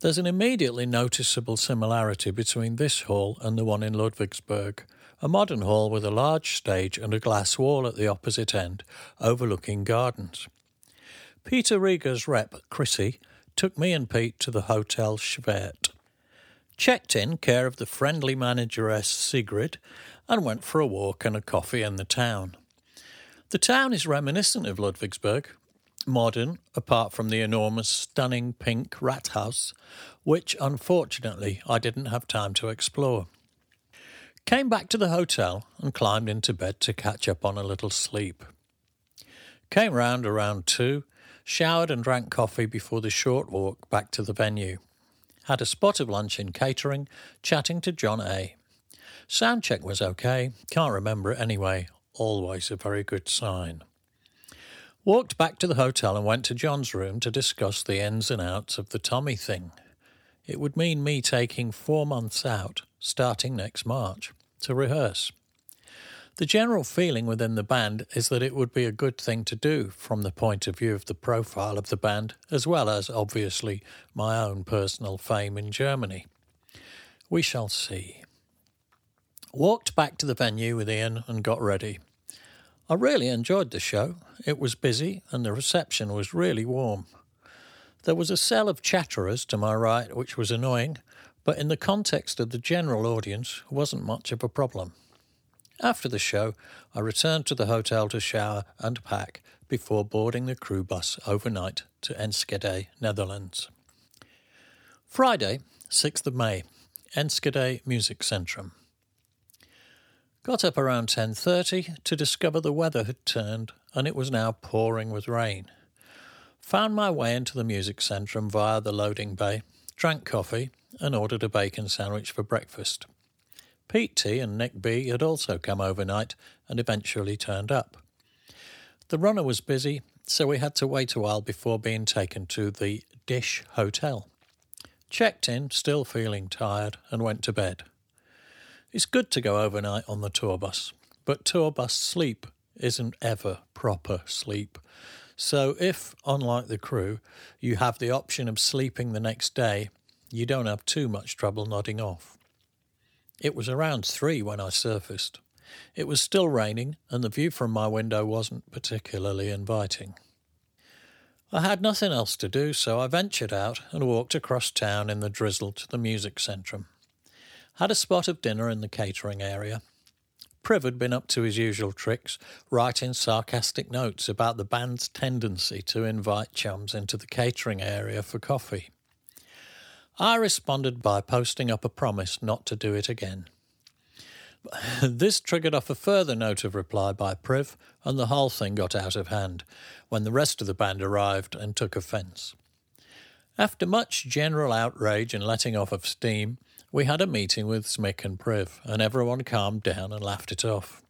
There's an immediately noticeable similarity between this hall and the one in Ludwigsburg, a modern hall with a large stage and a glass wall at the opposite end, overlooking gardens. Peter Rieger's rep, Chrissy, took me and Pete to the Hotel Schwert. Checked in care of the friendly manageress Sigrid and went for a walk and a coffee in the town. The town is reminiscent of Ludwigsburg, modern, apart from the enormous, stunning pink Rathaus, which unfortunately I didn't have time to explore. Came back to the hotel and climbed into bed to catch up on a little sleep. Came round around two, showered and drank coffee before the short walk back to the venue. Had a spot of lunch in catering, chatting to John A. Sound check was okay, can't remember it anyway, always a very good sign. Walked back to the hotel and went to John's room to discuss the ins and outs of the Tommy thing. It would mean me taking four months out, starting next March, to rehearse. The general feeling within the band is that it would be a good thing to do from the point of view of the profile of the band, as well as, obviously, my own personal fame in Germany. We shall see. Walked back to the venue with Ian and got ready. I really enjoyed the show. It was busy and the reception was really warm. There was a cell of chatterers to my right, which was annoying, but in the context of the general audience, wasn't much of a problem. After the show, I returned to the hotel to shower and pack before boarding the crew bus overnight to Enschede, Netherlands. Friday, 6th of May, Enschede Music Centrum. Got up around 10:30 to discover the weather had turned and it was now pouring with rain. Found my way into the music centrum via the loading bay, drank coffee and ordered a bacon sandwich for breakfast. Pete T and Nick B had also come overnight and eventually turned up. The runner was busy so we had to wait a while before being taken to the Dish Hotel. Checked in, still feeling tired, and went to bed. It's good to go overnight on the tour bus, but tour bus sleep isn't ever proper sleep. So, if, unlike the crew, you have the option of sleeping the next day, you don't have too much trouble nodding off. It was around three when I surfaced. It was still raining, and the view from my window wasn't particularly inviting. I had nothing else to do, so I ventured out and walked across town in the drizzle to the music centrum. Had a spot of dinner in the catering area. Priv had been up to his usual tricks, writing sarcastic notes about the band's tendency to invite chums into the catering area for coffee. I responded by posting up a promise not to do it again. <laughs> This triggered off a further note of reply by Priv, and the whole thing got out of hand when the rest of the band arrived and took offence. After much general outrage and letting off of steam, we had a meeting with Smick and Priv, and everyone calmed down and laughed it off.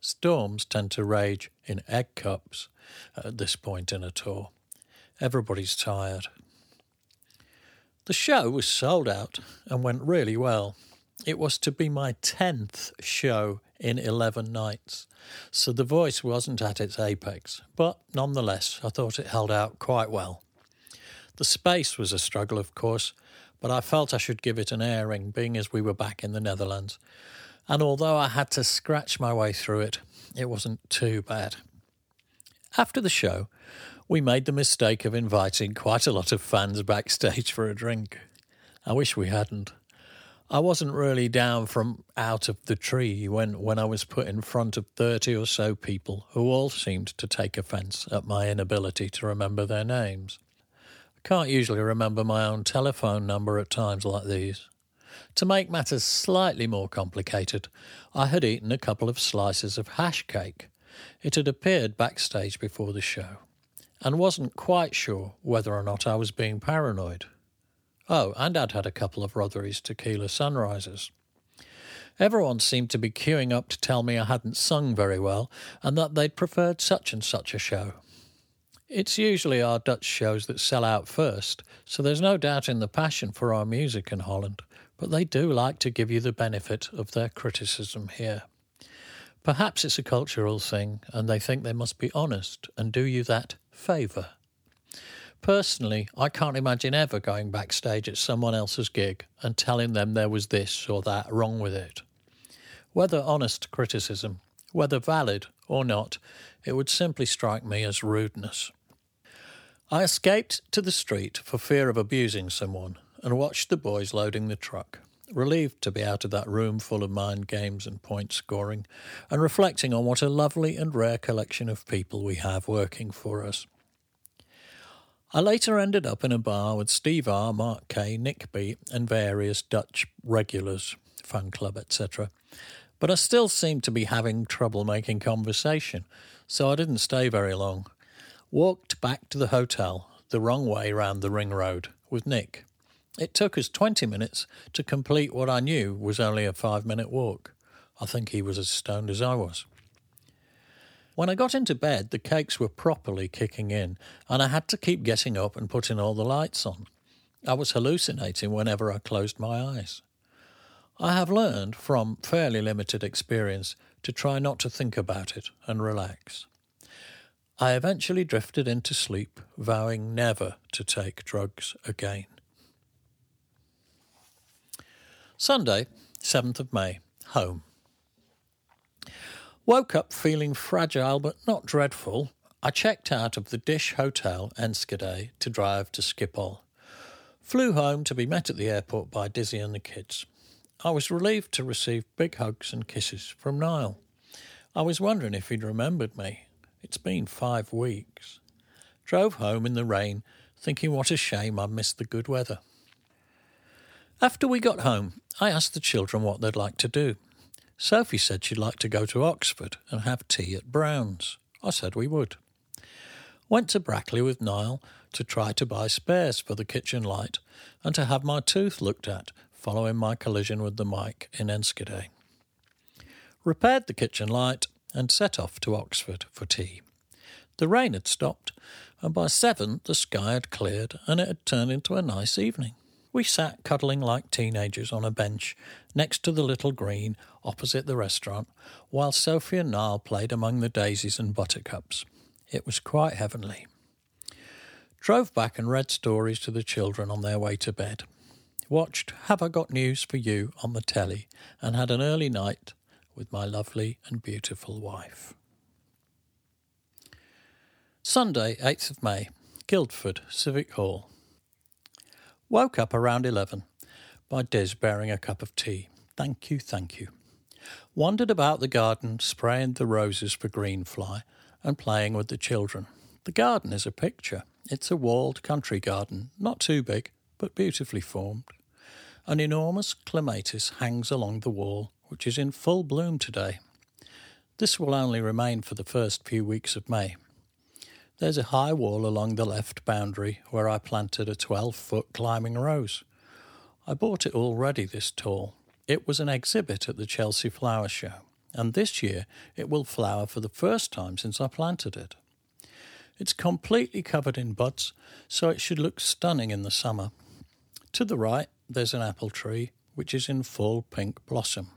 Storms tend to rage in egg cups at this point in a tour. Everybody's tired. The show was sold out and went really well. It was to be my 10th show in 11 nights, so the voice wasn't at its apex, but nonetheless, I thought it held out quite well. The space was a struggle, of course, but I felt I should give it an airing, being as we were back in the Netherlands. And although I had to scratch my way through it, it wasn't too bad. After the show, we made the mistake of inviting quite a lot of fans backstage for a drink. I wish we hadn't. I wasn't really down from out of the tree when, when I was put in front of 30 or so people who all seemed to take offence at my inability to remember their names. I can't usually remember my own telephone number at times like these. To make matters slightly more complicated, I had eaten a couple of slices of hash cake. It had appeared backstage before the show, and wasn't quite sure whether or not I was being paranoid. Oh, and I'd had a couple of Rothery's tequila sunrises. Everyone seemed to be queuing up to tell me I hadn't sung very well and that they'd preferred such and such a show. It's usually our Dutch shows that sell out first, so there's no doubt in the passion for our music in Holland, but they do like to give you the benefit of their criticism here. Perhaps it's a cultural thing, and they think they must be honest and do you that favour. Personally, I can't imagine ever going backstage at someone else's gig and telling them there was this or that wrong with it. Whether honest criticism, whether valid or not, it would simply strike me as rudeness. I escaped to the street for fear of abusing someone and watched the boys loading the truck, relieved to be out of that room full of mind games and point scoring, and reflecting on what a lovely and rare collection of people we have working for us. I later ended up in a bar with Steve R, Mark K, Nick B, and various Dutch regulars, fan club, etc. But I still seemed to be having trouble making conversation, so I didn't stay very long. Walked back to the hotel, the wrong way round the ring road, with Nick. It took us 20 minutes to complete what I knew was only a five minute walk. I think he was as stoned as I was. When I got into bed, the cakes were properly kicking in, and I had to keep getting up and putting all the lights on. I was hallucinating whenever I closed my eyes. I have learned, from fairly limited experience, to try not to think about it and relax. I eventually drifted into sleep, vowing never to take drugs again. Sunday, 7th of May, home. Woke up feeling fragile but not dreadful. I checked out of the Dish Hotel Enschede to drive to Schiphol. Flew home to be met at the airport by Dizzy and the kids. I was relieved to receive big hugs and kisses from Niall. I was wondering if he'd remembered me. It's been five weeks. Drove home in the rain, thinking what a shame I missed the good weather. After we got home, I asked the children what they'd like to do. Sophie said she'd like to go to Oxford and have tea at Brown's. I said we would. Went to Brackley with Niall to try to buy spares for the kitchen light and to have my tooth looked at following my collision with the mic in Enschede. Repaired the kitchen light and set off to Oxford for tea. The rain had stopped, and by seven the sky had cleared and it had turned into a nice evening. We sat cuddling like teenagers on a bench next to the little green opposite the restaurant, while Sophie and Niall played among the daisies and buttercups. It was quite heavenly. Drove back and read stories to the children on their way to bed. Watched Have I Got News for You on the telly and had an early night with my lovely and beautiful wife. Sunday, 8th of May, Guildford, Civic Hall. Woke up around 11 by Des bearing a cup of tea. Thank you, thank you. Wandered about the garden, spraying the roses for greenfly and playing with the children. The garden is a picture. It's a walled country garden, not too big, but beautifully formed. An enormous clematis hangs along the wall, which is in full bloom today. This will only remain for the first few weeks of May. There's a high wall along the left boundary where I planted a 12 foot climbing rose. I bought it already this tall. It was an exhibit at the Chelsea Flower Show, and this year it will flower for the first time since I planted it. It's completely covered in buds, so it should look stunning in the summer. To the right, there's an apple tree, which is in full pink blossom.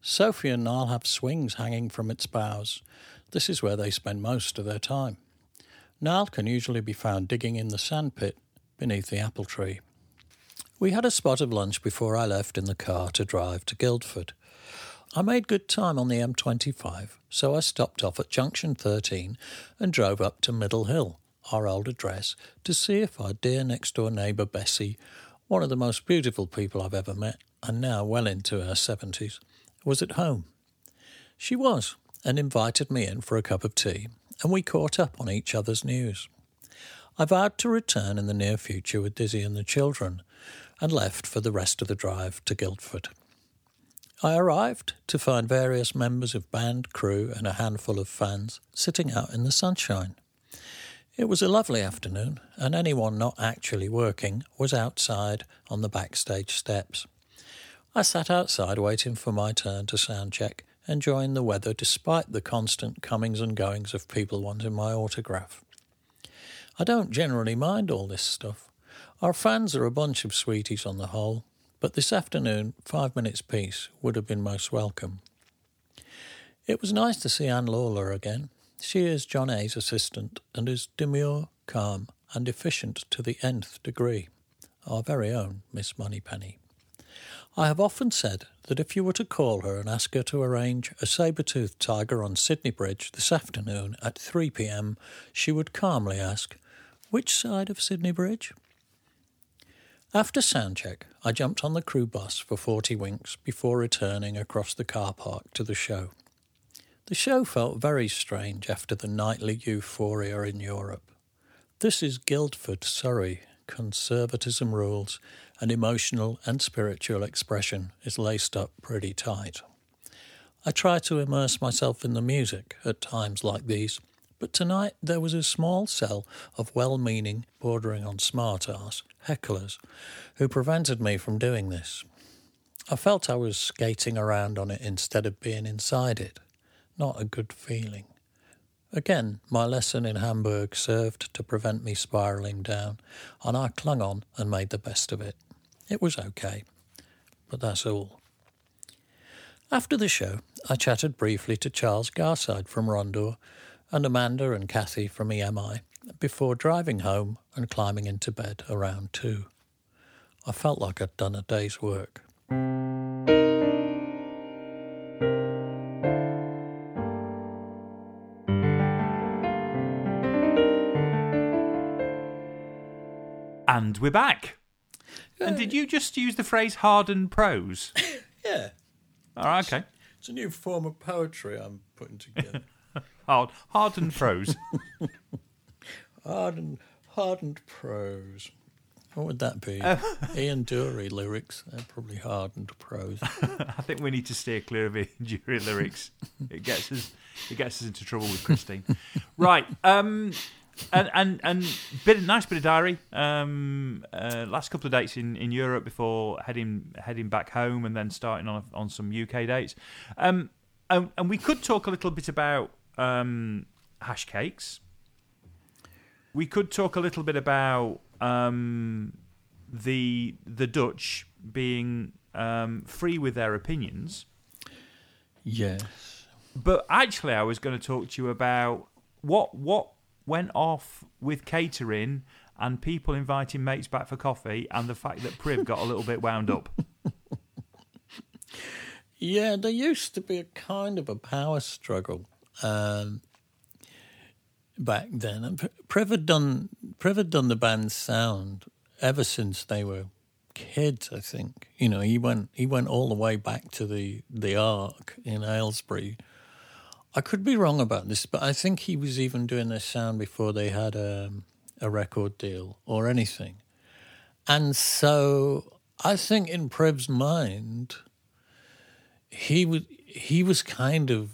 Sophie and Niall have swings hanging from its boughs. This is where they spend most of their time. Niall can usually be found digging in the sandpit beneath the apple tree. We had a spot of lunch before I left in the car to drive to Guildford. I made good time on the M25, so I stopped off at Junction 13 and drove up to Middle Hill, our old address, to see if our dear next door neighbour Bessie, one of the most beautiful people I've ever met, and now well into her 70s, was at home. She was, and invited me in for a cup of tea and we caught up on each other's news. I vowed to return in the near future with Dizzy and the children, and left for the rest of the drive to Guildford. I arrived to find various members of band, crew, and a handful of fans sitting out in the sunshine. It was a lovely afternoon, and anyone not actually working was outside on the backstage steps. I sat outside waiting for my turn to sound check enjoying the weather despite the constant comings and goings of people wanting my autograph. I don't generally mind all this stuff. Our fans are a bunch of sweeties on the whole, but this afternoon, five minutes peace would have been most welcome. It was nice to see Anne Lawler again. She is John A.'s assistant and is demure, calm, and efficient to the nth degree. Our very own Miss Moneypenny. I have often said that if you were to call her and ask her to arrange a saber-toothed tiger on Sydney Bridge this afternoon at 3 p.m., she would calmly ask, Which side of Sydney Bridge? After soundcheck, I jumped on the crew bus for 40 winks before returning across the car park to the show. The show felt very strange after the nightly euphoria in Europe. This is Guildford, Surrey. Conservatism rules, and emotional and spiritual expression is laced up pretty tight. I try to immerse myself in the music at times like these, but tonight there was a small cell of well meaning, bordering on smart ass hecklers who prevented me from doing this. I felt I was skating around on it instead of being inside it. Not a good feeling. Again, my lesson in Hamburg served to prevent me spiralling down, and I clung on and made the best of it. It was okay, but that's all. After the show, I chatted briefly to Charles Garside from Rondor and Amanda and Kathy from EMI before driving home and climbing into bed around two. I felt like I'd done a day's work. And we're back. And did you just use the phrase hardened prose? <laughs> Yeah, All right, okay. it's a new form of poetry I'm putting together. <laughs> Hard, hardened prose. <laughs> hardened, hardened prose. What would that be? Ian Dury lyrics. They're probably hardened prose. I think we need to steer clear of Ian Dury lyrics. It gets us, it gets us into trouble with Christine. right. Um, and and and bit nice bit of diary. Um, uh, last couple of dates in, in Europe before heading heading back home, and then starting on on some UK dates. Um, and, and we could talk a little bit about um hash cakes. We could talk a little bit about um, the the Dutch being um, free with their opinions. Yes. But actually, I was going to talk to you about what what went off with catering and people inviting mates back for coffee, and the fact that Priv got a little bit wound up. Yeah, there used to be a kind of a power struggle um, back then. And Priv had done Priv had done the band's sound ever since they were kids. I think you know he went he went all the way back to the the Ark in Aylesbury. I could be wrong about this, but I think he was even doing their sound before they had um, a record deal or anything. And so I think in Priv's mind, he was he was kind of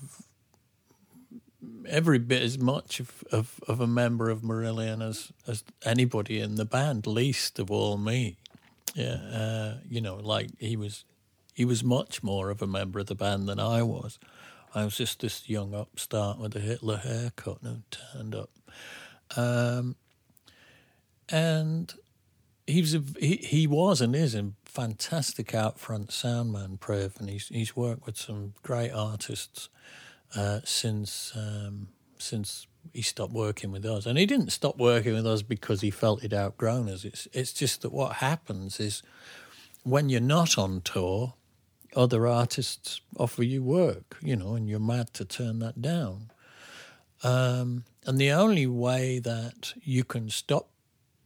every bit as much of, of, of a member of Marillion as, as anybody in the band, least of all me. Yeah, uh, you know, like he was he was much more of a member of the band than I was. I was just this young upstart with a Hitler haircut who turned up. Um, and he was a, he, he was and is a fantastic out front sound man, and he's he's worked with some great artists uh, since um, since he stopped working with us. And he didn't stop working with us because he felt he'd outgrown us. It's it's just that what happens is when you're not on tour, other artists offer you work, you know, and you're mad to turn that down. Um, and the only way that you can stop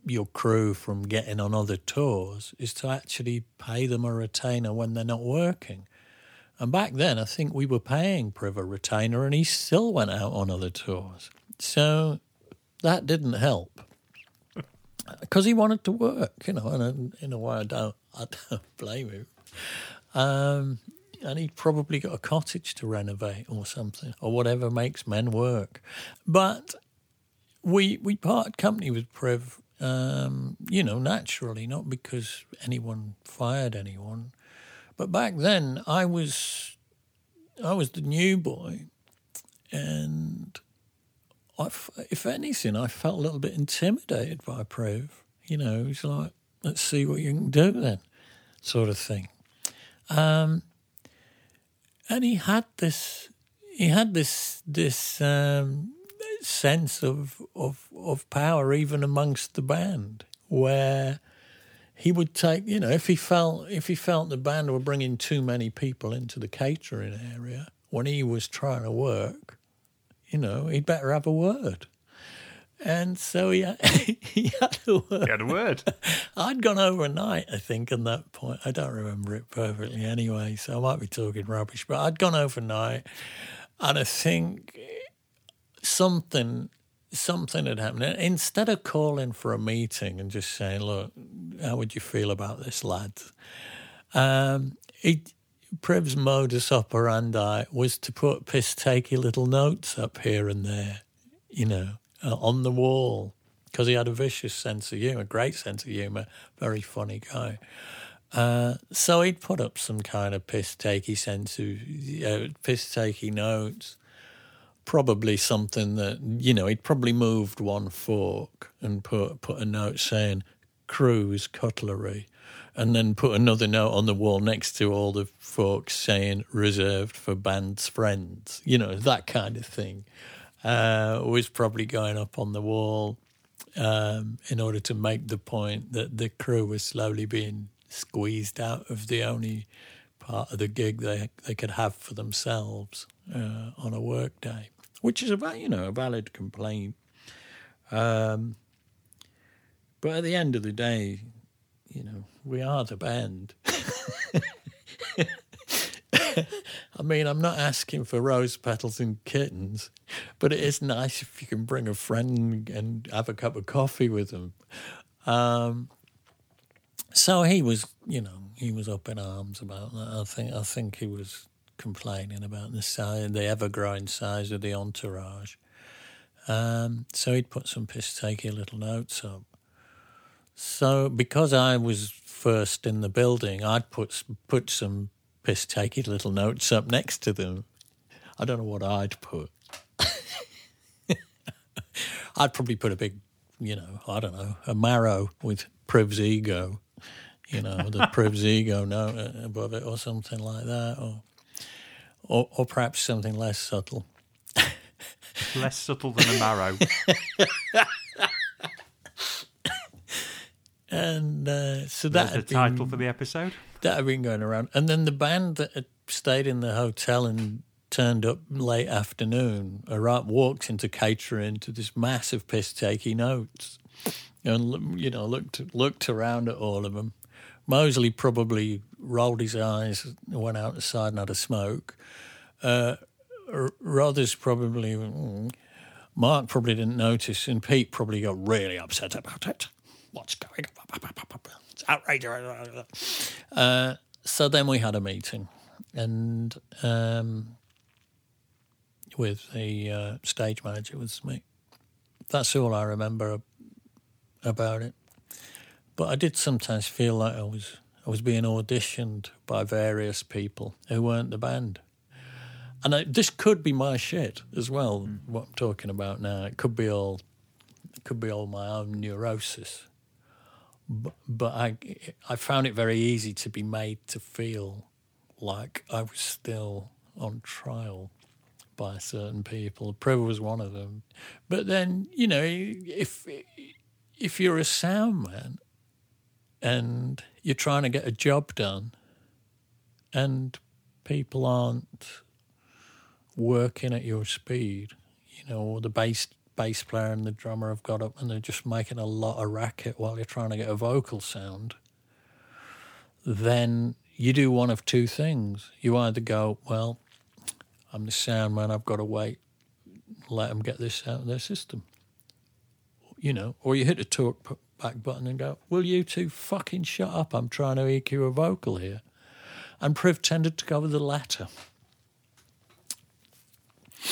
your crew from getting on other tours is to actually pay them a retainer when they're not working. And back then, I think we were paying Priv a retainer, and he still went out on other tours. So that didn't help <laughs> because he wanted to work, you know. And in a way, I don't, I don't <laughs> blame him. Um, and he'd probably got a cottage to renovate or something, or whatever makes men work. But we we parted company with Priv, um, you know, naturally, not because anyone fired anyone. But back then, I was I was the new boy, and I, if anything, I felt a little bit intimidated by Priv. You know, he's like, "Let's see what you can do then," sort of thing. Um, and he had this, he had this this um, sense of of of power even amongst the band, where he would take, you know, if he felt if he felt the band were bringing too many people into the catering area when he was trying to work, you know, he'd better have a word. And so he had, <laughs> he had a word. He had a word. <laughs> I'd gone overnight, I think, at that point. I don't remember it perfectly anyway, so I might be talking rubbish, but I'd gone overnight, and I think something something had happened. And Instead of calling for a meeting and just saying, "Look, how would you feel about this, lads?" Um, it, Priv's modus operandi was to put piss takey little notes up here and there, you know, uh, on the wall, because he had a vicious sense of humour, great sense of humour, very funny guy. Uh, so he'd put up some kind of piss takey sense of uh, piss takey notes. Probably something that you know he'd probably moved one fork and put put a note saying "cruise cutlery," and then put another note on the wall next to all the forks saying "reserved for band's friends." You know that kind of thing uh, was probably going up on the wall um, in order to make the point that the crew was slowly being squeezed out of the only part of the gig they they could have for themselves uh, on a work day, which is about you know a valid complaint. Um, but at the end of the day, you know, we are the band. <laughs> <laughs> I mean, I'm not asking for rose petals and kittens, but it is nice if you can bring a friend and have a cup of coffee with them. Um, so he was, you know, he was up in arms about that. I think, I think he was complaining about the size, the ever-growing size of the entourage. Um, so he'd put some piss little notes up. So because I was first in the building, I'd put put some piss takey little notes up next to them. I don't know what I'd put. <laughs> I'd probably put a big, you know, I don't know, a marrow with Priv's ego, you know, the <laughs> Priv's ego note above it or something like that, or, or, or perhaps something less subtle. <laughs> Less subtle than a marrow. And uh, so that That's the had been, title for the episode. That had been going around. And then the band that had stayed in the hotel and turned up late afternoon, arrived, walks into catering to this massive piss taking notes, and you know looked looked around at all of them. Mosley probably rolled his eyes, went out the side and had a smoke. Uh, Rothers probably, mm, Mark probably didn't notice, and Pete probably got really upset about it. What's going on? It's outrageous. Uh, so then we had a meeting, and um, with the uh, stage manager was me. That's all I remember about it. But I did sometimes feel like I was I was being auditioned by various people who weren't the band. And I, this could be my shit as well. What I'm talking about now, it could be all, it could be all my own neurosis. But, I, I found it very easy to be made to feel like I was still on trial by certain people. Priv was one of them. But then, you know, if if you're a sound man and you're trying to get a job done, and people aren't working at your speed, you know, or the bass bass player and the drummer have got up and they're just making a lot of racket while you're trying to get a vocal sound, then you do one of two things. You either go, well, I'm the sound man, I've got to wait, let them get this out of their system. You know, or you hit the talk back button and go, will you two fucking shut up? I'm trying to EQ a vocal here. And Priv tended to go with the latter.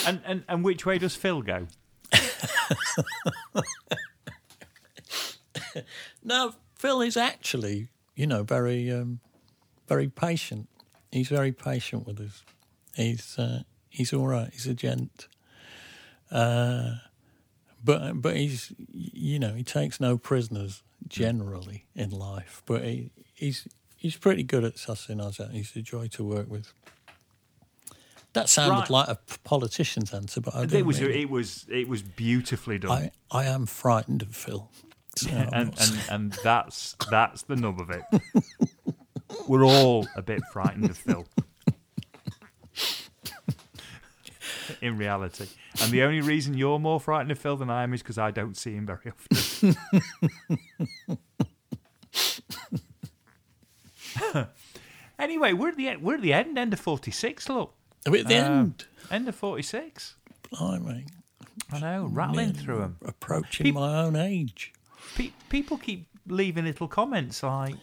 And, and and which way does Phil go? <laughs> No, Phil is actually, you know, very, um, very patient. He's very patient with us. He's uh, he's all right. He's a gent. Uh, but but he's you know he takes no prisoners generally in life. But he, he's he's pretty good at sussing us out. He's a joy to work with. That sounded Right. like a politician's answer, but I It don't was mean it was it was beautifully done. I, I am frightened of Phil. So I'm and, and and that's that's the nub of it. We're all a bit frightened of Phil. In reality. And the only reason you're more frightened of Phil than I am is because I don't see him very often. <laughs> anyway, we're at the end, we're at the end, end of forty six, look. Are we at the Um, end? End of forty six. Blimey. I know, rattling through them. Approaching my own age. Pe- people keep leaving little comments like,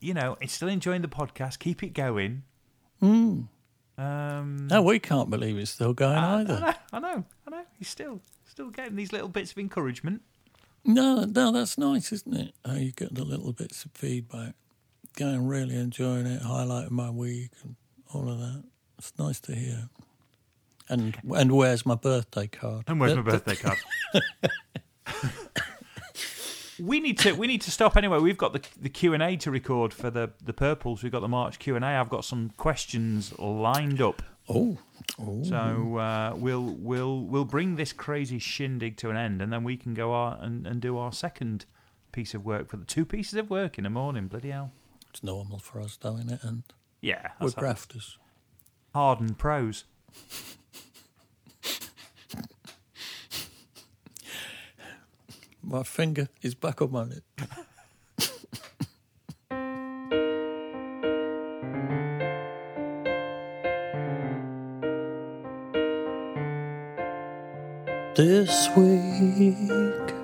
you know, it's still enjoying the podcast. Keep it going. Um, No, we can't believe it's still going I, I either. know, I know, I know. He's still still getting these little bits of encouragement. No, no, that's nice, isn't it? How you get the little bits of feedback. Going really enjoying it, highlighting my week and all of that. It's nice to hear. And and where's my birthday card? And where's my birthday card? <laughs> <laughs> we need to we need to stop anyway. We've got the the Q and A to record for the the purples. We've got the March Q and A. I've got some questions lined up. Oh, oh. So uh, we'll we'll we'll bring this crazy shindig to an end, and then we can go out and, and do our second piece of work for the two pieces of work in the morning. Bloody hell! it's normal for us, though, isn't it? And Yeah, we're grafters. Hardened pros. My finger is back up on it. This week,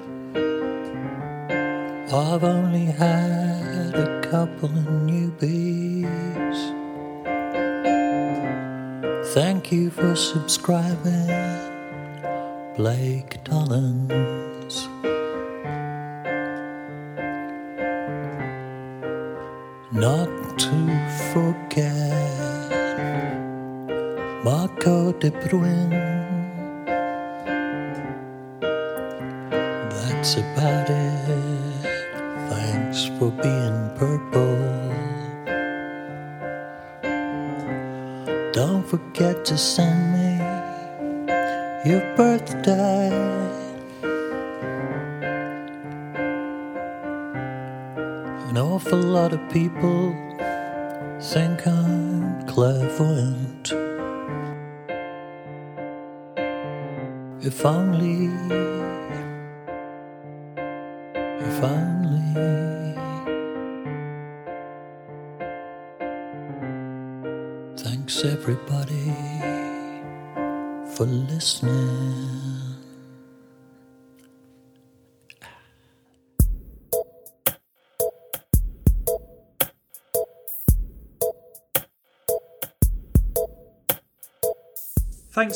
I've only had a couple of newbies. Thank you for subscribing, Blake Dollins. Not to forget Marco De Bruin that's about